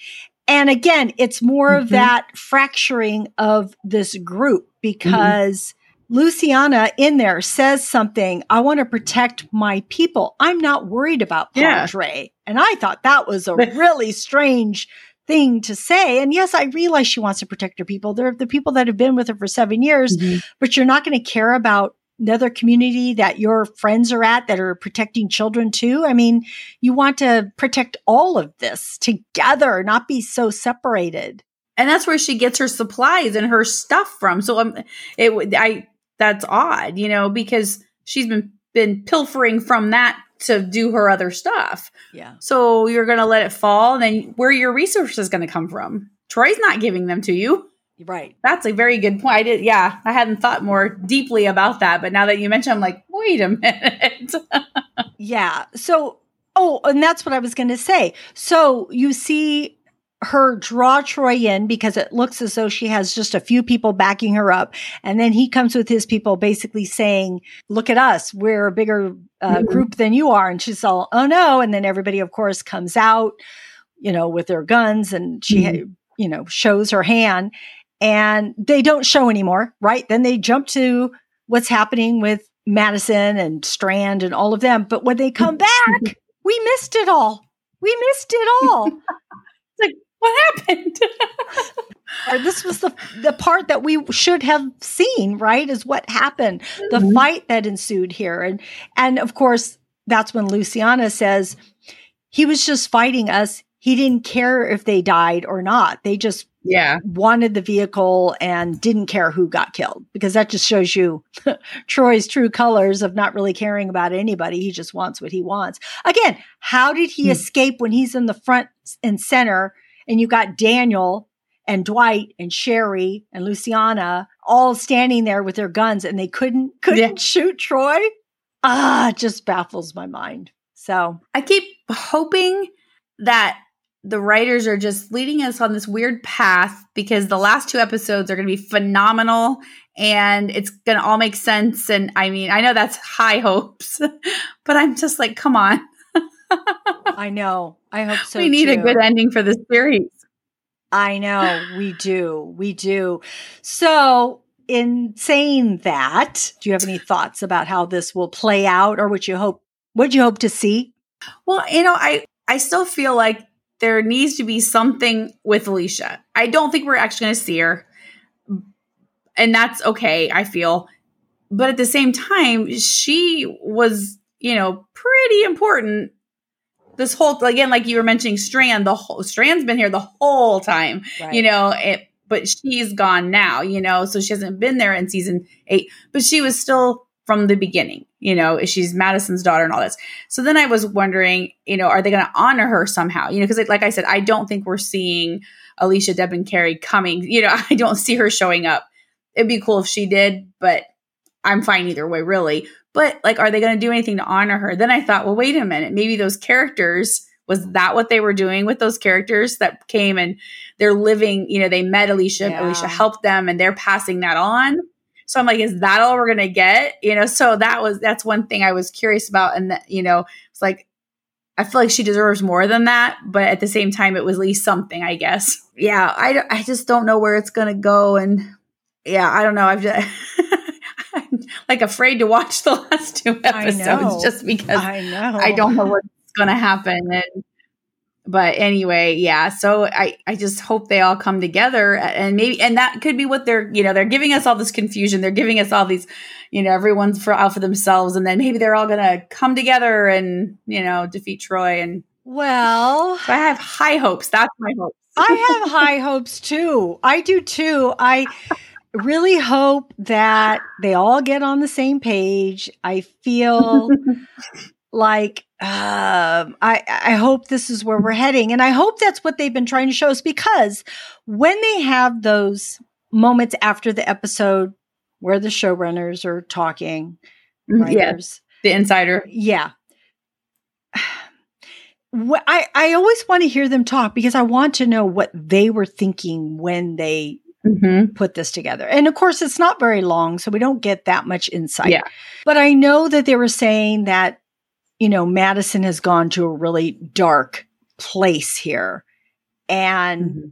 And again, it's more of mm-hmm. that fracturing of this group mm-hmm. because Luciana in there says something, I want to protect my people. I'm not worried about Padre. Yeah. And I thought that was a really strange thing to say. And yes, I realize she wants to protect her people. They're the people that have been with her for seven years, mm-hmm. but you're not going to care about another community that your friends are at that are protecting children too. I mean, you want to protect all of this together, not be so separated. And that's where she gets her supplies and her stuff from. So um, it, I, that's odd, you know, because she's been been pilfering from that to do her other stuff. Yeah. So you're going to let it fall, then where your resources going to come from? Troy's not giving them to you. Right. That's a very good point. I did, yeah, I hadn't thought more deeply about that, but now that you mention, I'm like, wait a minute. yeah. So, oh, and that's what I was going to say. So you see her draw Troy in because it looks as though she has just a few people backing her up. And then he comes with his people basically saying, look at us. We're a bigger uh, mm-hmm. group than you are. And she's all, oh no. And then everybody, of course, comes out, you know, with their guns and she, mm-hmm. you know, shows her hand and they don't show anymore. Right. Then they jump to what's happening with Madison and Strand and all of them. But when they come back, we missed it all. We missed it all. what happened? this was the the part that we should have seen, right? Is what happened, the mm-hmm. fight that ensued here, and and of course that's when Luciana says he was just fighting us. He didn't care if they died or not. They just yeah wanted the vehicle and didn't care who got killed because that just shows you Troy's true colors of not really caring about anybody. He just wants what he wants. Again, how did he hmm. escape when he's in the front and center and you got Daniel and Dwight and Sherry and Luciana all standing there with their guns and they couldn't couldn't yeah. shoot Troy? Ah, just baffles my mind. So, I keep hoping that the writers are just leading us on this weird path because the last two episodes are going to be phenomenal and it's going to all make sense. And I mean, I know that's high hopes, but I'm just like, come on. I know. I hope so. We need too. a good ending for the series. I know. We do. We do. So, in saying that, do you have any thoughts about how this will play out or what you hope what you hope to see? Well, you know, I I still feel like there needs to be something with Alicia. I don't think we're actually going to see her. And that's okay, I feel. But at the same time, she was, you know, pretty important this whole again like you were mentioning Strand, the whole Strand's been here the whole time. Right. You know, it but she's gone now, you know, so she hasn't been there in season 8, but she was still from the beginning you know, she's Madison's daughter and all this. So then I was wondering, you know, are they going to honor her somehow? You know, because like I said, I don't think we're seeing Alycia Debnam-Carey coming. You know, I don't see her showing up. It'd be cool if she did, but I'm fine either way, really. But like, are they going to do anything to honor her? Then I thought, well, wait a minute, maybe those characters was that what they were doing with those characters that came and they're living you know they met alicia yeah. alicia helped them and they're passing that on so I'm like, is that all we're gonna get? You know, so that was that's one thing I was curious about, and that you know, it's like I feel like she deserves more than that, but at the same time, it was at least something, I guess. Yeah, I I just don't know where it's gonna go, and yeah, I don't know. I've just. I'm like afraid to watch the last two episodes just because I know I don't know what's going to happen. And but anyway, yeah. So I, I just hope they all come together and maybe, and that could be what they're, you know, they're giving us all this confusion. They're giving us all these, you know, everyone's for out for themselves. And then maybe they're all going to come together and, you know, defeat Troy. And well, so I have high hopes. That's my hope. I have high hopes too. I do too. I really hope that they all get on the same page. I feel like um, I, I hope this is where we're heading. And I hope that's what they've been trying to show us because when they have those moments after the episode where the showrunners are talking, mm-hmm. writers, yeah, the insider. Yeah. I, I always want to hear them talk because I want to know what they were thinking when they Mm-hmm. put this together. And of course, it's not very long, so we don't get that much insight. Yeah. But I know that they were saying that you know, Madison has gone to a really dark place here. And mm-hmm.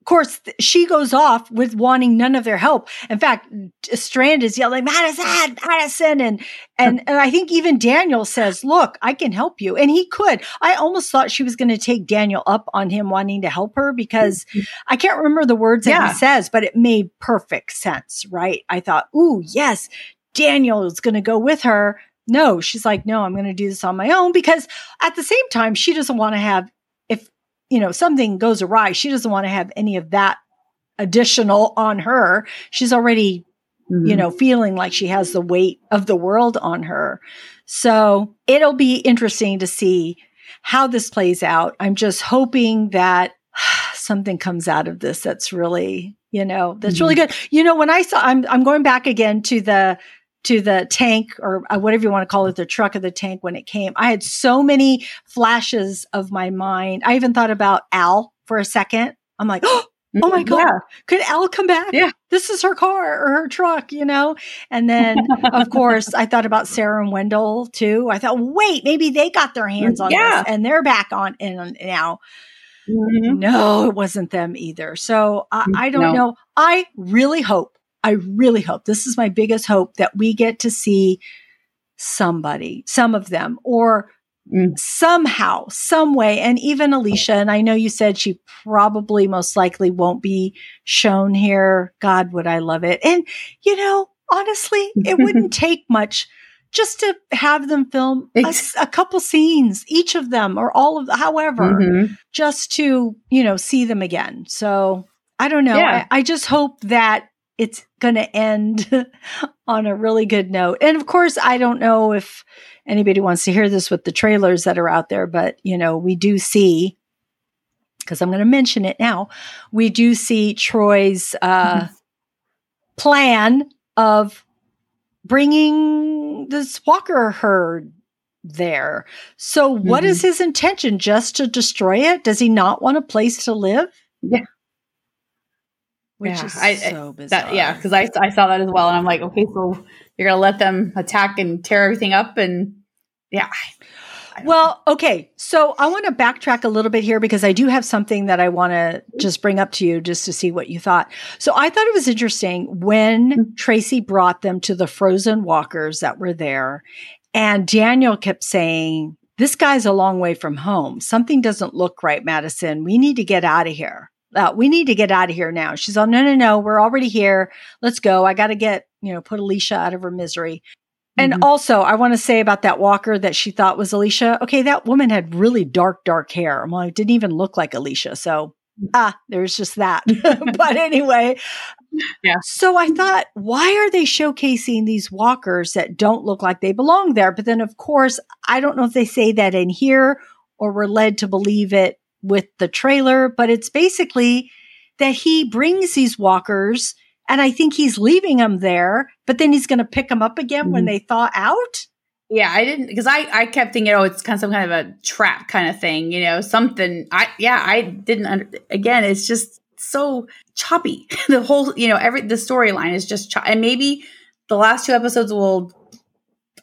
Of course, she goes off with wanting none of their help. In fact, Strand is yelling, Madison, Madison. And, and, and I think even Daniel says, look, I can help you. And he could. I almost thought she was going to take Daniel up on him wanting to help her because mm-hmm. I can't remember the words that yeah. he says, but it made perfect sense, right? I thought, ooh, yes, Daniel is going to go with her no, she's like, no, I'm going to do this on my own because at the same time, she doesn't want to have, you know, something goes awry, she doesn't want to have any of that additional on her. She's already, mm-hmm. you know, feeling like she has the weight of the world on her. So it'll be interesting to see how this plays out. I'm just hoping that something comes out of this that's really, you know, that's mm-hmm. really good. You know, when I saw, I'm, I'm going back again to the, to the tank or uh, whatever you want to call it, the truck of the tank when it came. I had so many flashes of my mind. I even thought about Al for a second. I'm like, oh, oh my God, yeah. could Al come back? Yeah. This is her car or her truck, you know? And then, of course, I thought about Sarah and Wendell too. I thought, wait, maybe they got their hands on yeah. this and they're back on in now. Mm-hmm. No, it wasn't them either. So I, I don't no. know. I really hope I really hope this is my biggest hope that we get to see somebody, some of them, or mm. somehow, some way, and even Alicia, and I know you said she probably most likely won't be shown here. God, would I love it. And, you know, honestly, it wouldn't take much just to have them film a, a, couple scenes, each of them or all of, however, mm-hmm. just to, you know, see them again. So I don't know. Yeah. I, I just hope that it's going to end on a really good note. And of course, I don't know if anybody wants to hear this with the trailers that are out there, but you know, we do see because I'm going to mention it now. We do see Troy's uh, mm-hmm. plan of bringing this Walker herd there. So, mm-hmm. what is mm-hmm. his intention? Just to destroy it? Does he not want a place to live? Yeah. Which yeah, is I, so bizarre. That, yeah, because I, I saw that as well. And I'm like, okay, so you're going to let them attack and tear everything up. And yeah. Well, okay. So I want to backtrack a little bit here because I do have something that I want to just bring up to you just to see what you thought. So I thought it was interesting when mm-hmm. Tracy brought them to the frozen walkers that were there. And Daniel kept saying, This guy's a long way from home. Something doesn't look right, Madison. We need to get out of here. Uh, we need to get out of here now. She's all, no, no, no, we're already here. Let's go. I got to get, you know, put Alicia out of her misery. And mm-hmm. also, I want to say about that walker that she thought was Alicia. Okay, that woman had really dark, dark hair. Well, it didn't even look like Alicia. So, ah, there's just that. but anyway, yeah. So I thought, why are they showcasing these walkers that don't look like they belong there? But then, of course, I don't know if they say that in here or we're led to believe it with the trailer, but it's basically that he brings these walkers and I think he's leaving them there, but then he's going to pick them up again mm-hmm. when they thaw out. Yeah, I didn't because I I kept thinking, oh, it's kind of some kind of a trap kind of thing, you know, something. I yeah, I didn't. Under, again, it's just so choppy. the whole, you know, every the storyline is just cho- and maybe the last two episodes will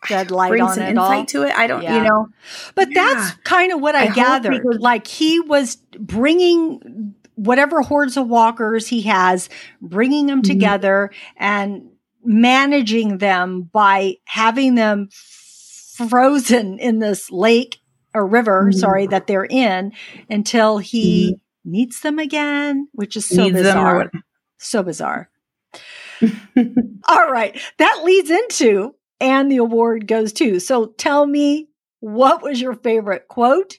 shed light bring on some insight all. to it. I don't, yeah. you know, but yeah. that's kind of what I, I gathered. Like he was bringing whatever hordes of walkers he has, bringing them mm-hmm. together and managing them by having them frozen in this lake or river, mm-hmm. sorry, that they're in until he mm-hmm. meets them again, which is so Needs bizarre. So bizarre. All right. That leads into, and the award goes to. So tell me, what was your favorite quote,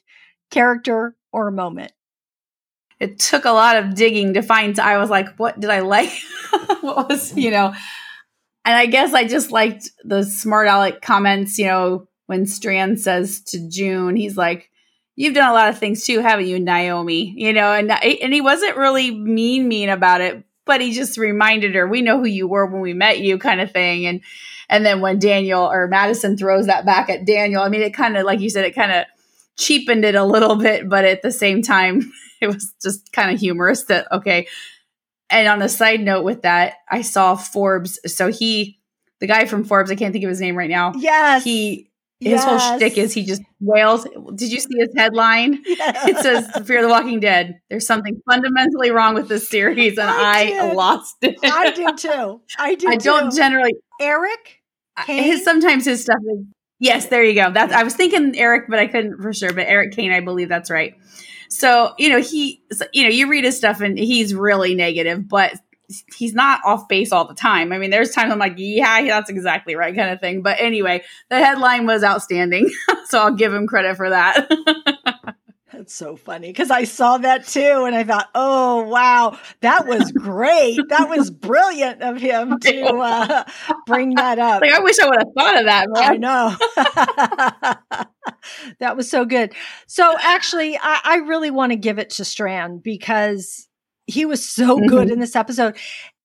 character, or moment? it took a lot of digging to find i was like what did i like what was you know and i guess i just liked the smart aleck comments you know when strand says to june he's like you've done a lot of things too haven't you naomi you know and and he wasn't really mean mean about it but he just reminded her we know who you were when we met you kind of thing and and then when daniel or madison throws that back at daniel i mean it kind of like you said it kind of cheapened it a little bit but at the same time it was just kind of humorous that okay. And on a side note with that, I saw Forbes. So he, the guy from Forbes, I can't think of his name right now. Yes. He his yes. whole shtick is he just wails. Did you see his headline? It says "Fear the Walking Dead." There's something fundamentally wrong with this series, and I, I lost it. I do too. I do. I too. don't generally. Erik, Kain? his sometimes his stuff is. Yes, there you go. That's I was thinking Erik, but I couldn't for sure. But Erik Kain, I believe that's right. So, you know, he, you know, you read his stuff and he's really negative, but he's not off base all the time. I mean, there's times I'm like, yeah, that's exactly right, kind of thing. But anyway, the headline was outstanding. so I'll give him credit for that. That's so funny because I saw that too and I thought, oh, wow, that was great. that was brilliant of him to uh, bring that up. Like, I wish I would have thought of that, man. I know. that was so good. So, actually, I, I really want to give it to Strand because he was so mm-hmm. good in this episode.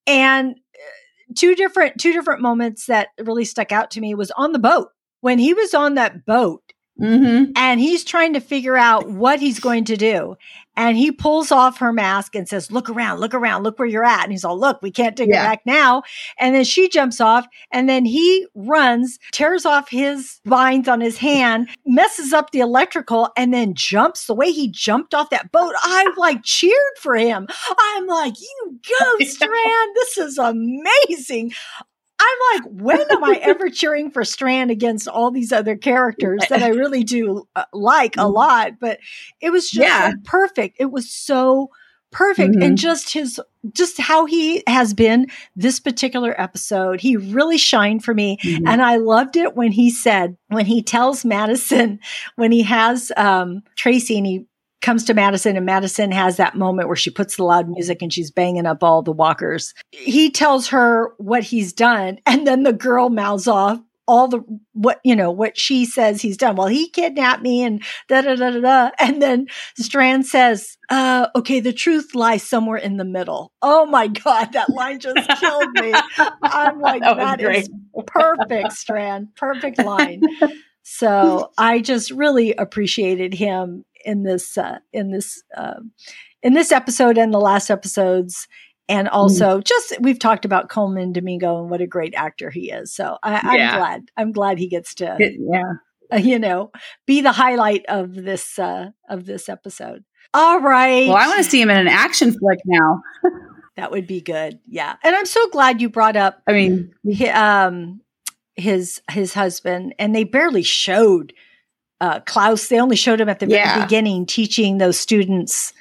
And uh, two different two different moments that really stuck out to me was on the boat when he was on that boat Mm-hmm. And he's trying to figure out what he's going to do. And he pulls off her mask and says, Look around, look around, look where you're at. And he's all, Look, we can't take yeah. it back now. And then she jumps off and then he runs, tears off his vines on his hand, messes up the electrical, and then jumps the way he jumped off that boat. I like cheered for him. I'm like, You go, Strand. This is amazing. I'm like, when am I ever cheering for Strand against all these other characters that I really do uh, like a mm-hmm. lot? But it was just yeah. like perfect. It was so perfect. Mm-hmm. And just his, just how he has been this particular episode, he really shined for me. Mm-hmm. And I loved it when he said, when he tells Madison, when he has um, Tracy and he comes to Madison and Madison has that moment where she puts the loud music and she's banging up all the walkers. He tells her what he's done and then the girl mouths off all the what you know what she says he's done. Well, he kidnapped me and da da da da da. And then Strand says, uh, "Okay, the truth lies somewhere in the middle." Oh my god, that line just killed me. I'm like, that, that is perfect, Strand, perfect line. So I just really appreciated him in this uh, in this uh, in this episode and the last episodes and mm-hmm. also mm. just we've talked about Colman Domingo and what a great actor he is. So I, am yeah. glad I'm glad he gets to yeah uh, you know be the highlight of this uh, of this episode. All right. Well, I want to see him in an action flick now. that would be good. Yeah, and I'm so glad you brought up. I mean, um, his his husband, and they barely showed uh, Klaus. They only showed him at the yeah. very beginning, teaching those students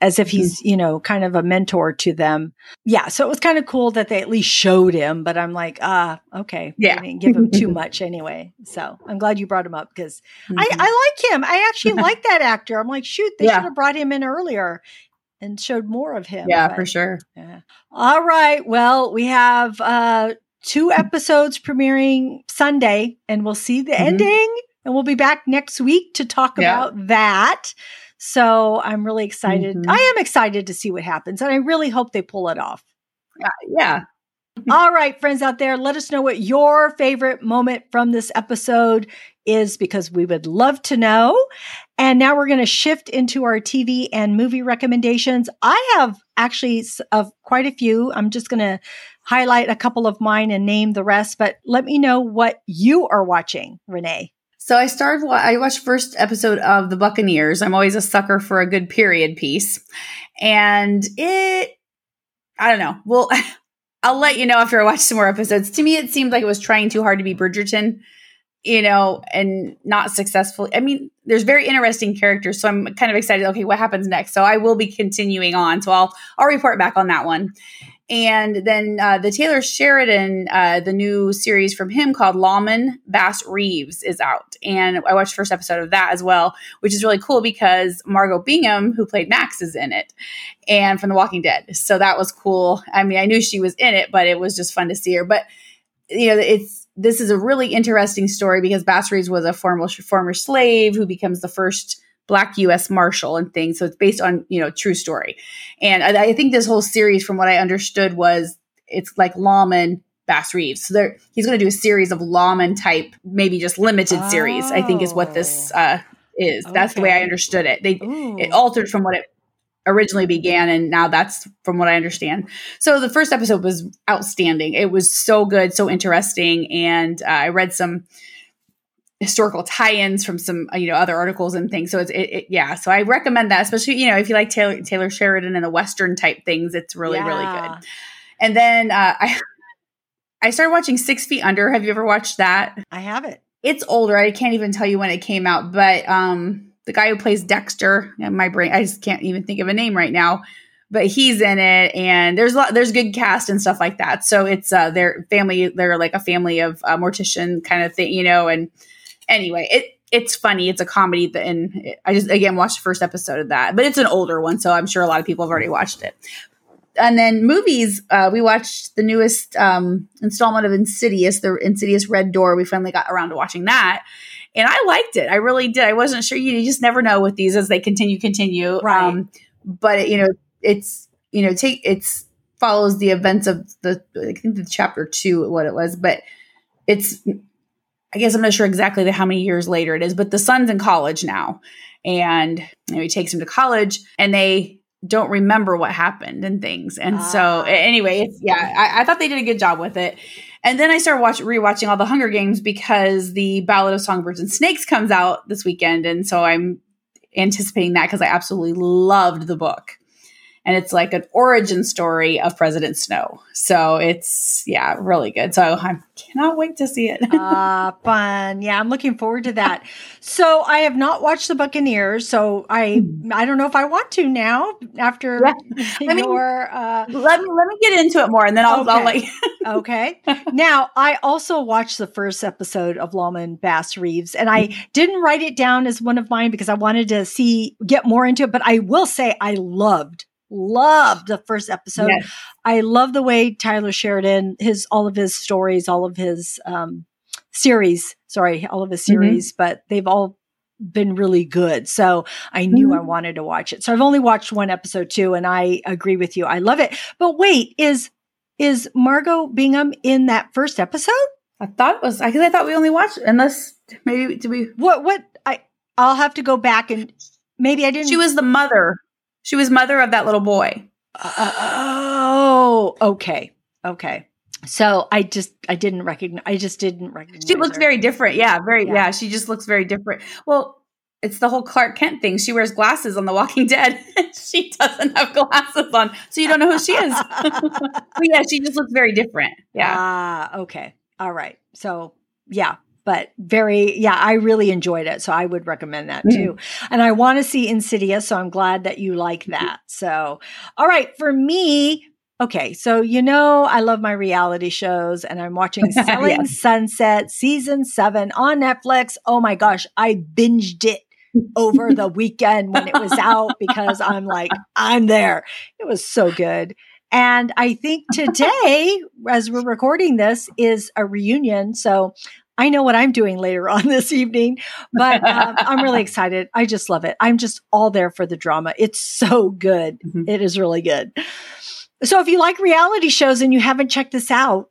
as if he's, mm-hmm. you know, kind of a mentor to them. Yeah. So it was kind of cool that they at least showed him, but I'm like, ah, okay. Yeah. didn't give him too much anyway. So I'm glad you brought him up because mm-hmm. I, I like him. I actually like that actor. I'm like, shoot, they yeah. should have brought him in earlier and showed more of him. Yeah, but, for sure. Yeah. All right. Well, we have uh two episodes premiering Sunday and we'll see the mm-hmm. ending and we'll be back next week to talk yeah. about that. So I'm really excited. Mm-hmm. I am excited to see what happens, and I really hope they pull it off. Uh, yeah. All right, friends out there, let us know what your favorite moment from this episode is because we would love to know. And now we're going to shift into our TV and movie recommendations. I have actually of quite a few. I'm just going to highlight a couple of mine and name the rest, but let me know what you are watching, Renee. So I started. I watched first episode of The Buccaneers. I'm always a sucker for a good period piece, and it. I don't know. Well, I'll let you know after I watch some more episodes. To me, it seemed like it was trying too hard to be Bridgerton, you know, and not successful. I mean, there's very interesting characters, so I'm kind of excited. Okay, what happens next? So I will be continuing on. So I'll I'll report back on that one. And then uh, the Taylor Sheridan, uh, the new series from him called Lawmen Bass Reeves is out. And I watched the first episode of that as well, which is really cool because Margot Bingham, who played Max, is in it and from The Walking Dead. So that was cool. I mean, I knew she was in it, but it was just fun to see her. But, you know, it's, this is a really interesting story because Bass Reeves was a former, former slave who becomes the first black US Marshal and things. So it's based on, you know, true story. And I, I think this whole series, from what I understood, was it's like lawman Bass Reeves. So there, he's going to do a series of lawman type, maybe just limited oh. series. I think is what this oh. uh, is. Okay. That's the way I understood it. They Ooh. it altered from what it originally began, and now that's from what I understand. So the first episode was outstanding. It was so good, so interesting, and uh, I read some historical tie-ins from some uh, you know other articles and things. So it's it, it, yeah. So i recommend that especially you know if you like taylor, taylor sheridan and the western type things it's really yeah. really good. And then uh, i i started watching six feet under. Have you ever watched that? I have it. It's older. I can't even tell you when it came out but um the guy who plays dexter my brain i just can't even think of a name right now but he's in it and there's a lot there's good cast and stuff like that. So it's uh their family they're like a family of uh, mortician kind of thing you know and anyway, it it's funny. It's a comedy, and I just again watched the first episode of that, but it's an older one, so I'm sure a lot of people have already watched it. And then movies, uh, we watched the newest um, installment of Insidious, the Insidious Red Door. We finally got around to watching that, and I liked it. I really did. I wasn't sure. You, just never know with these as they continue, continue. Right. Um, but you know, it's you know, take it's follows the events of the I think the chapter two, what it was, but it's I guess I'm not sure exactly how many years later it is, but the son's in college now. And you know, he takes him to college and they don't remember what happened and things. And so ah. anyway, it's yeah, I, I, thought they did a good job with it. And then I started watch, rewatching all the Hunger Games because the Ballad of Songbirds and Snakes comes out this weekend. And so I'm anticipating that because I absolutely loved the book. And it's like an origin story of President Snow. So it's yeah, really good. So I cannot wait to see it. Ah, uh, fun. Yeah, I'm looking forward to that. So I have not watched the Buccaneers, so I hmm. I don't know if I want to now after yeah. your uh, let me let me get into it more and then I'll, okay. I'll like Okay. Now, I also watched the first episode of Lawman and Bass Reeves and I didn't write it down as one of mine because I wanted to see get more into it, but I will say I loved loved the first episode. Yes. I love the way Tyler Sheridan, his all of his stories, all of his um, series, sorry, all of his mm-hmm. series, mm-hmm. but they've all been really good. So I knew mm-hmm. I wanted to watch it. So I've only watched one episode too, and I agree with you. I love it. But wait, is is Margot Bingham in that first episode? I thought it was because I thought we only watched unless maybe do we what what I I'll have to go back and maybe I didn't She was the mother. She was mother of that little boy. Oh, okay. Okay. So I just I didn't recognize I just didn't recognize She looks her. very different. Yeah, very yeah. yeah, she just looks very different. Well, it's the whole Clark Kent thing. She wears glasses on The Walking Dead. she doesn't have glasses on, so you don't know who she is. but yeah, she just looks very different. Yeah. Ah, okay. All right. So yeah, but very yeah i really enjoyed it so i would recommend that too mm. and i want to see insidious so i'm glad that you like that so all right for me okay so you know i love my reality shows and i'm watching selling yes. sunset season 7 on netflix oh my gosh i binged it over the weekend when it was out because i'm like i'm there it was so good and I think today, as we're recording this, is a reunion. So I know what I'm doing later on this evening, but um, I'm really excited. I just love it. I'm just all there for the drama. It's so good. Mm-hmm. It is really good. So if you like reality shows and you haven't checked this out,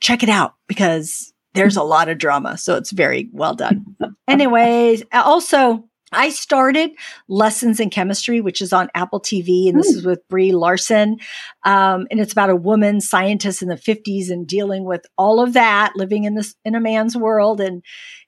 check it out because there's a lot of drama. So it's very well done. Anyways, also, I started Lessons in Chemistry, which is on Apple TV, and this mm. is with Brie Larson. Um, and it's about a woman scientist in the 50s and dealing with all of that, living in this in a man's world and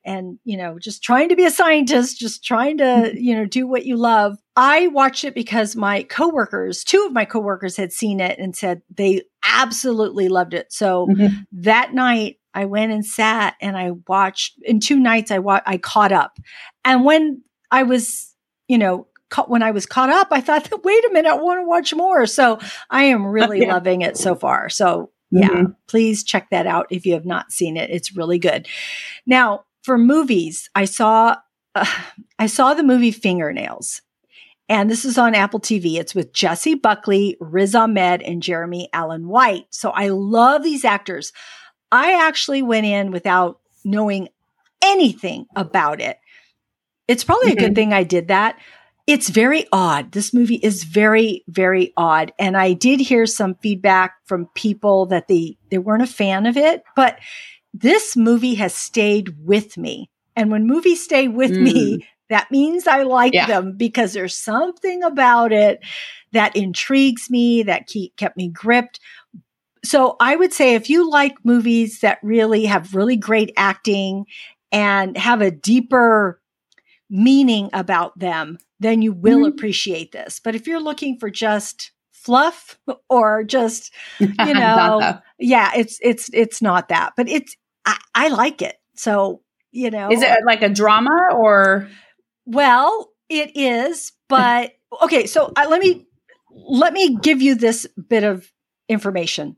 and you know, just trying to be a scientist, just trying to, you know, do what you love. I watched it because my coworkers, two of my coworkers had seen it and said they absolutely loved it. So mm-hmm. that night I went and sat and I watched in two nights I wa- I caught up. And when I was, you know, ca- when I was caught up, I thought, wait a minute, I want to watch more. So I am really yeah. loving it so far. So yeah, mm-hmm. please check that out if you have not seen it. It's really good. Now, for movies, I saw uh, I saw the movie Fingernails. And this is on Apple TV. It's with Jessie Buckley, Riz Ahmed, and Jeremy Allen White. So I love these actors. I actually went in without knowing anything about it. It's probably mm-hmm. a good mm-hmm. thing I did that. It's very odd. This movie is very, very odd. And I did hear some feedback from people that they, they weren't a fan of it, but this movie has stayed with me. And when movies stay with mm. me, that means I like yeah. them because there's something about it that intrigues me, that keep, kept me gripped. So I would say if you like movies that really have really great acting and have a deeper meaning about them, then you will mm-hmm. appreciate this. But if you're looking for just fluff or just, you know, yeah, it's it's it's not that. But it's I, I like it. So, you know. Is it like a drama or well, it is, but okay, so uh, let me let me give you this bit of information.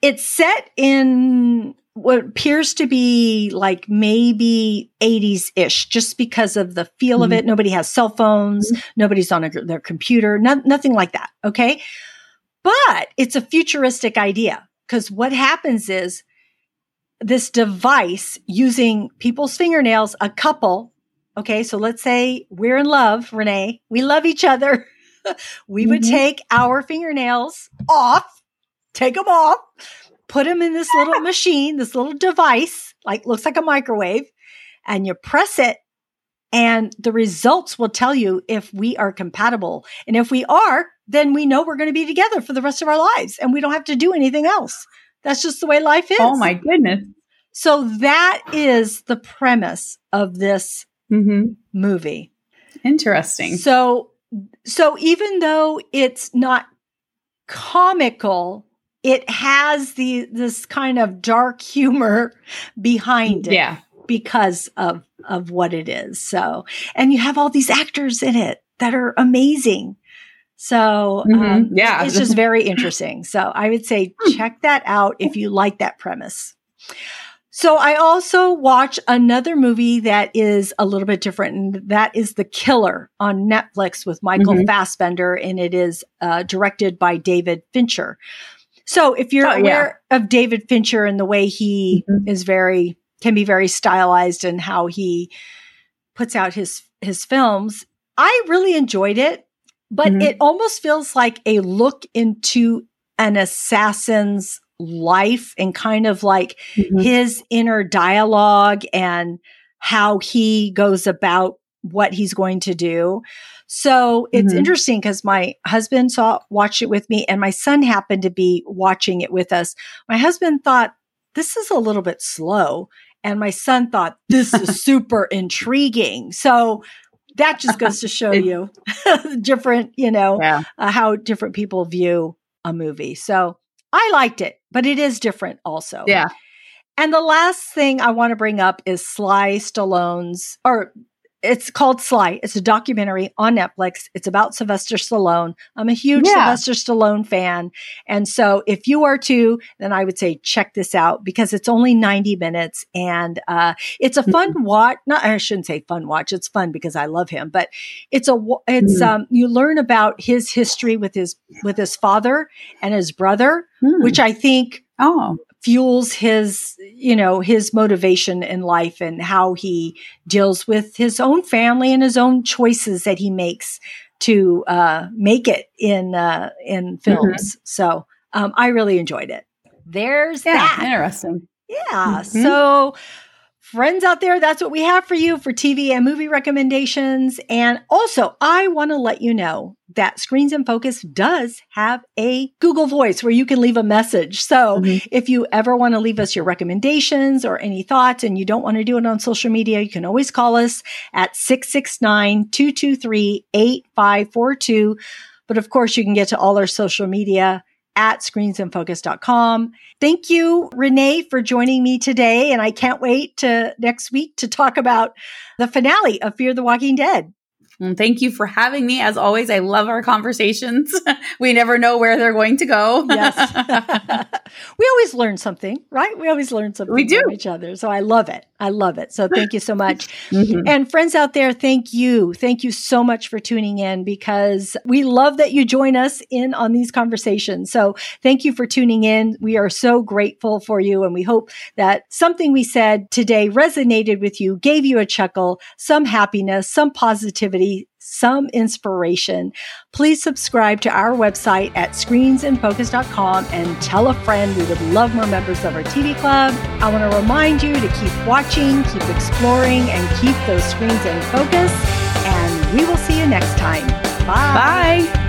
It's set in what appears to be like maybe 80s ish, just because of the feel mm-hmm. of it. Nobody has cell phones, mm-hmm. nobody's on a, their computer, no, nothing like that. Okay. But it's a futuristic idea because what happens is this device using people's fingernails, a couple. Okay. So let's say we're in love, Renee, we love each other. we mm-hmm. would take our fingernails off, take them off put them in this little machine, this little device, like looks like a microwave, and you press it and the results will tell you if we are compatible. And if we are, then we know we're going to be together for the rest of our lives and we don't have to do anything else. That's just the way life is. Oh my goodness. So that is the premise of this mm-hmm. movie. Interesting. So so even though it's not comical, it has the this kind of dark humor behind it. Yeah. Because of of what it is. So, and you have all these actors in it that are amazing. So, Mhm. um, Yeah. it's just very interesting. So, I would say check that out if you like that premise. So, I also watch another movie that is a little bit different, and that is The Killer on Netflix with Michael Mhm. Fassbender, and it is uh, directed by David Fincher. So, if you're Oh, yeah. aware of David Fincher and the way he Mhm. is very can be very stylized and how he puts out his his films, I really enjoyed it, but Mhm. it almost feels like a look into an assassin's life and kind of like Mhm. his inner dialogue and how he goes about what he's going to do. So it's Mhm. interesting because my husband saw watched it with me and my son happened to be watching it with us. My husband thought this is a little bit slow and my son thought this is super intriguing. So that just goes to show you different, you know, Yeah. uh, how different people view a movie. So I liked it, but it is different also. Yeah. And the last thing I want to bring up is Sly Stallone's, or it's called Sly. It's a documentary on Netflix. It's about Sylvester Stallone. I'm a huge Yeah. Sylvester Stallone fan. And so if you are too, then I would say check this out because it's only 90 minutes and uh, it's a fun watch. Not, I shouldn't say fun watch. It's fun because I love him, but it's a, it's, Mhm. um, you learn about his history with his, with his father and his brother, Hmm. which I think oh. Fuels his you know his motivation in life and how he deals with his own family and his own choices that he makes to uh, make it in uh, in films so um, i really enjoyed it there's Yeah. that Interesting. yeah. Mhm. So, friends out there, that's what we have for you for TV and movie recommendations. And also, I want to let you know that Screens in Focus does have a Google Voice where you can leave a message. So, Mhm. if you ever want to leave us your recommendations or any thoughts and you don't want to do it on social media, you can always call us at 669 223 8542. But of course, you can get to all our social media at screensinfocus.com. Thank you, Renee, for joining me today. And I can't wait to next week to talk about the finale of Fear the Walking Dead. Well, thank you for having me. As always, I love our conversations. we never know where they're going to go. Yes. we always learn something, right? We always learn something We do. from each other. So I love it. I love it. So thank you so much. Mhm. And friends out there, thank you. Thank you so much for tuning in because we love that you join us in on these conversations. So thank you for tuning in. We are so grateful for you. And we hope that something we said today resonated with you, gave you a chuckle, some happiness, some positivity, some inspiration. Please subscribe to our website at screensinfocus.com and tell a friend. We would love more members of our TV club. I want to remind you to keep watching, keep exploring, and keep those screens in focus. And we will see you next time. Bye. Bye.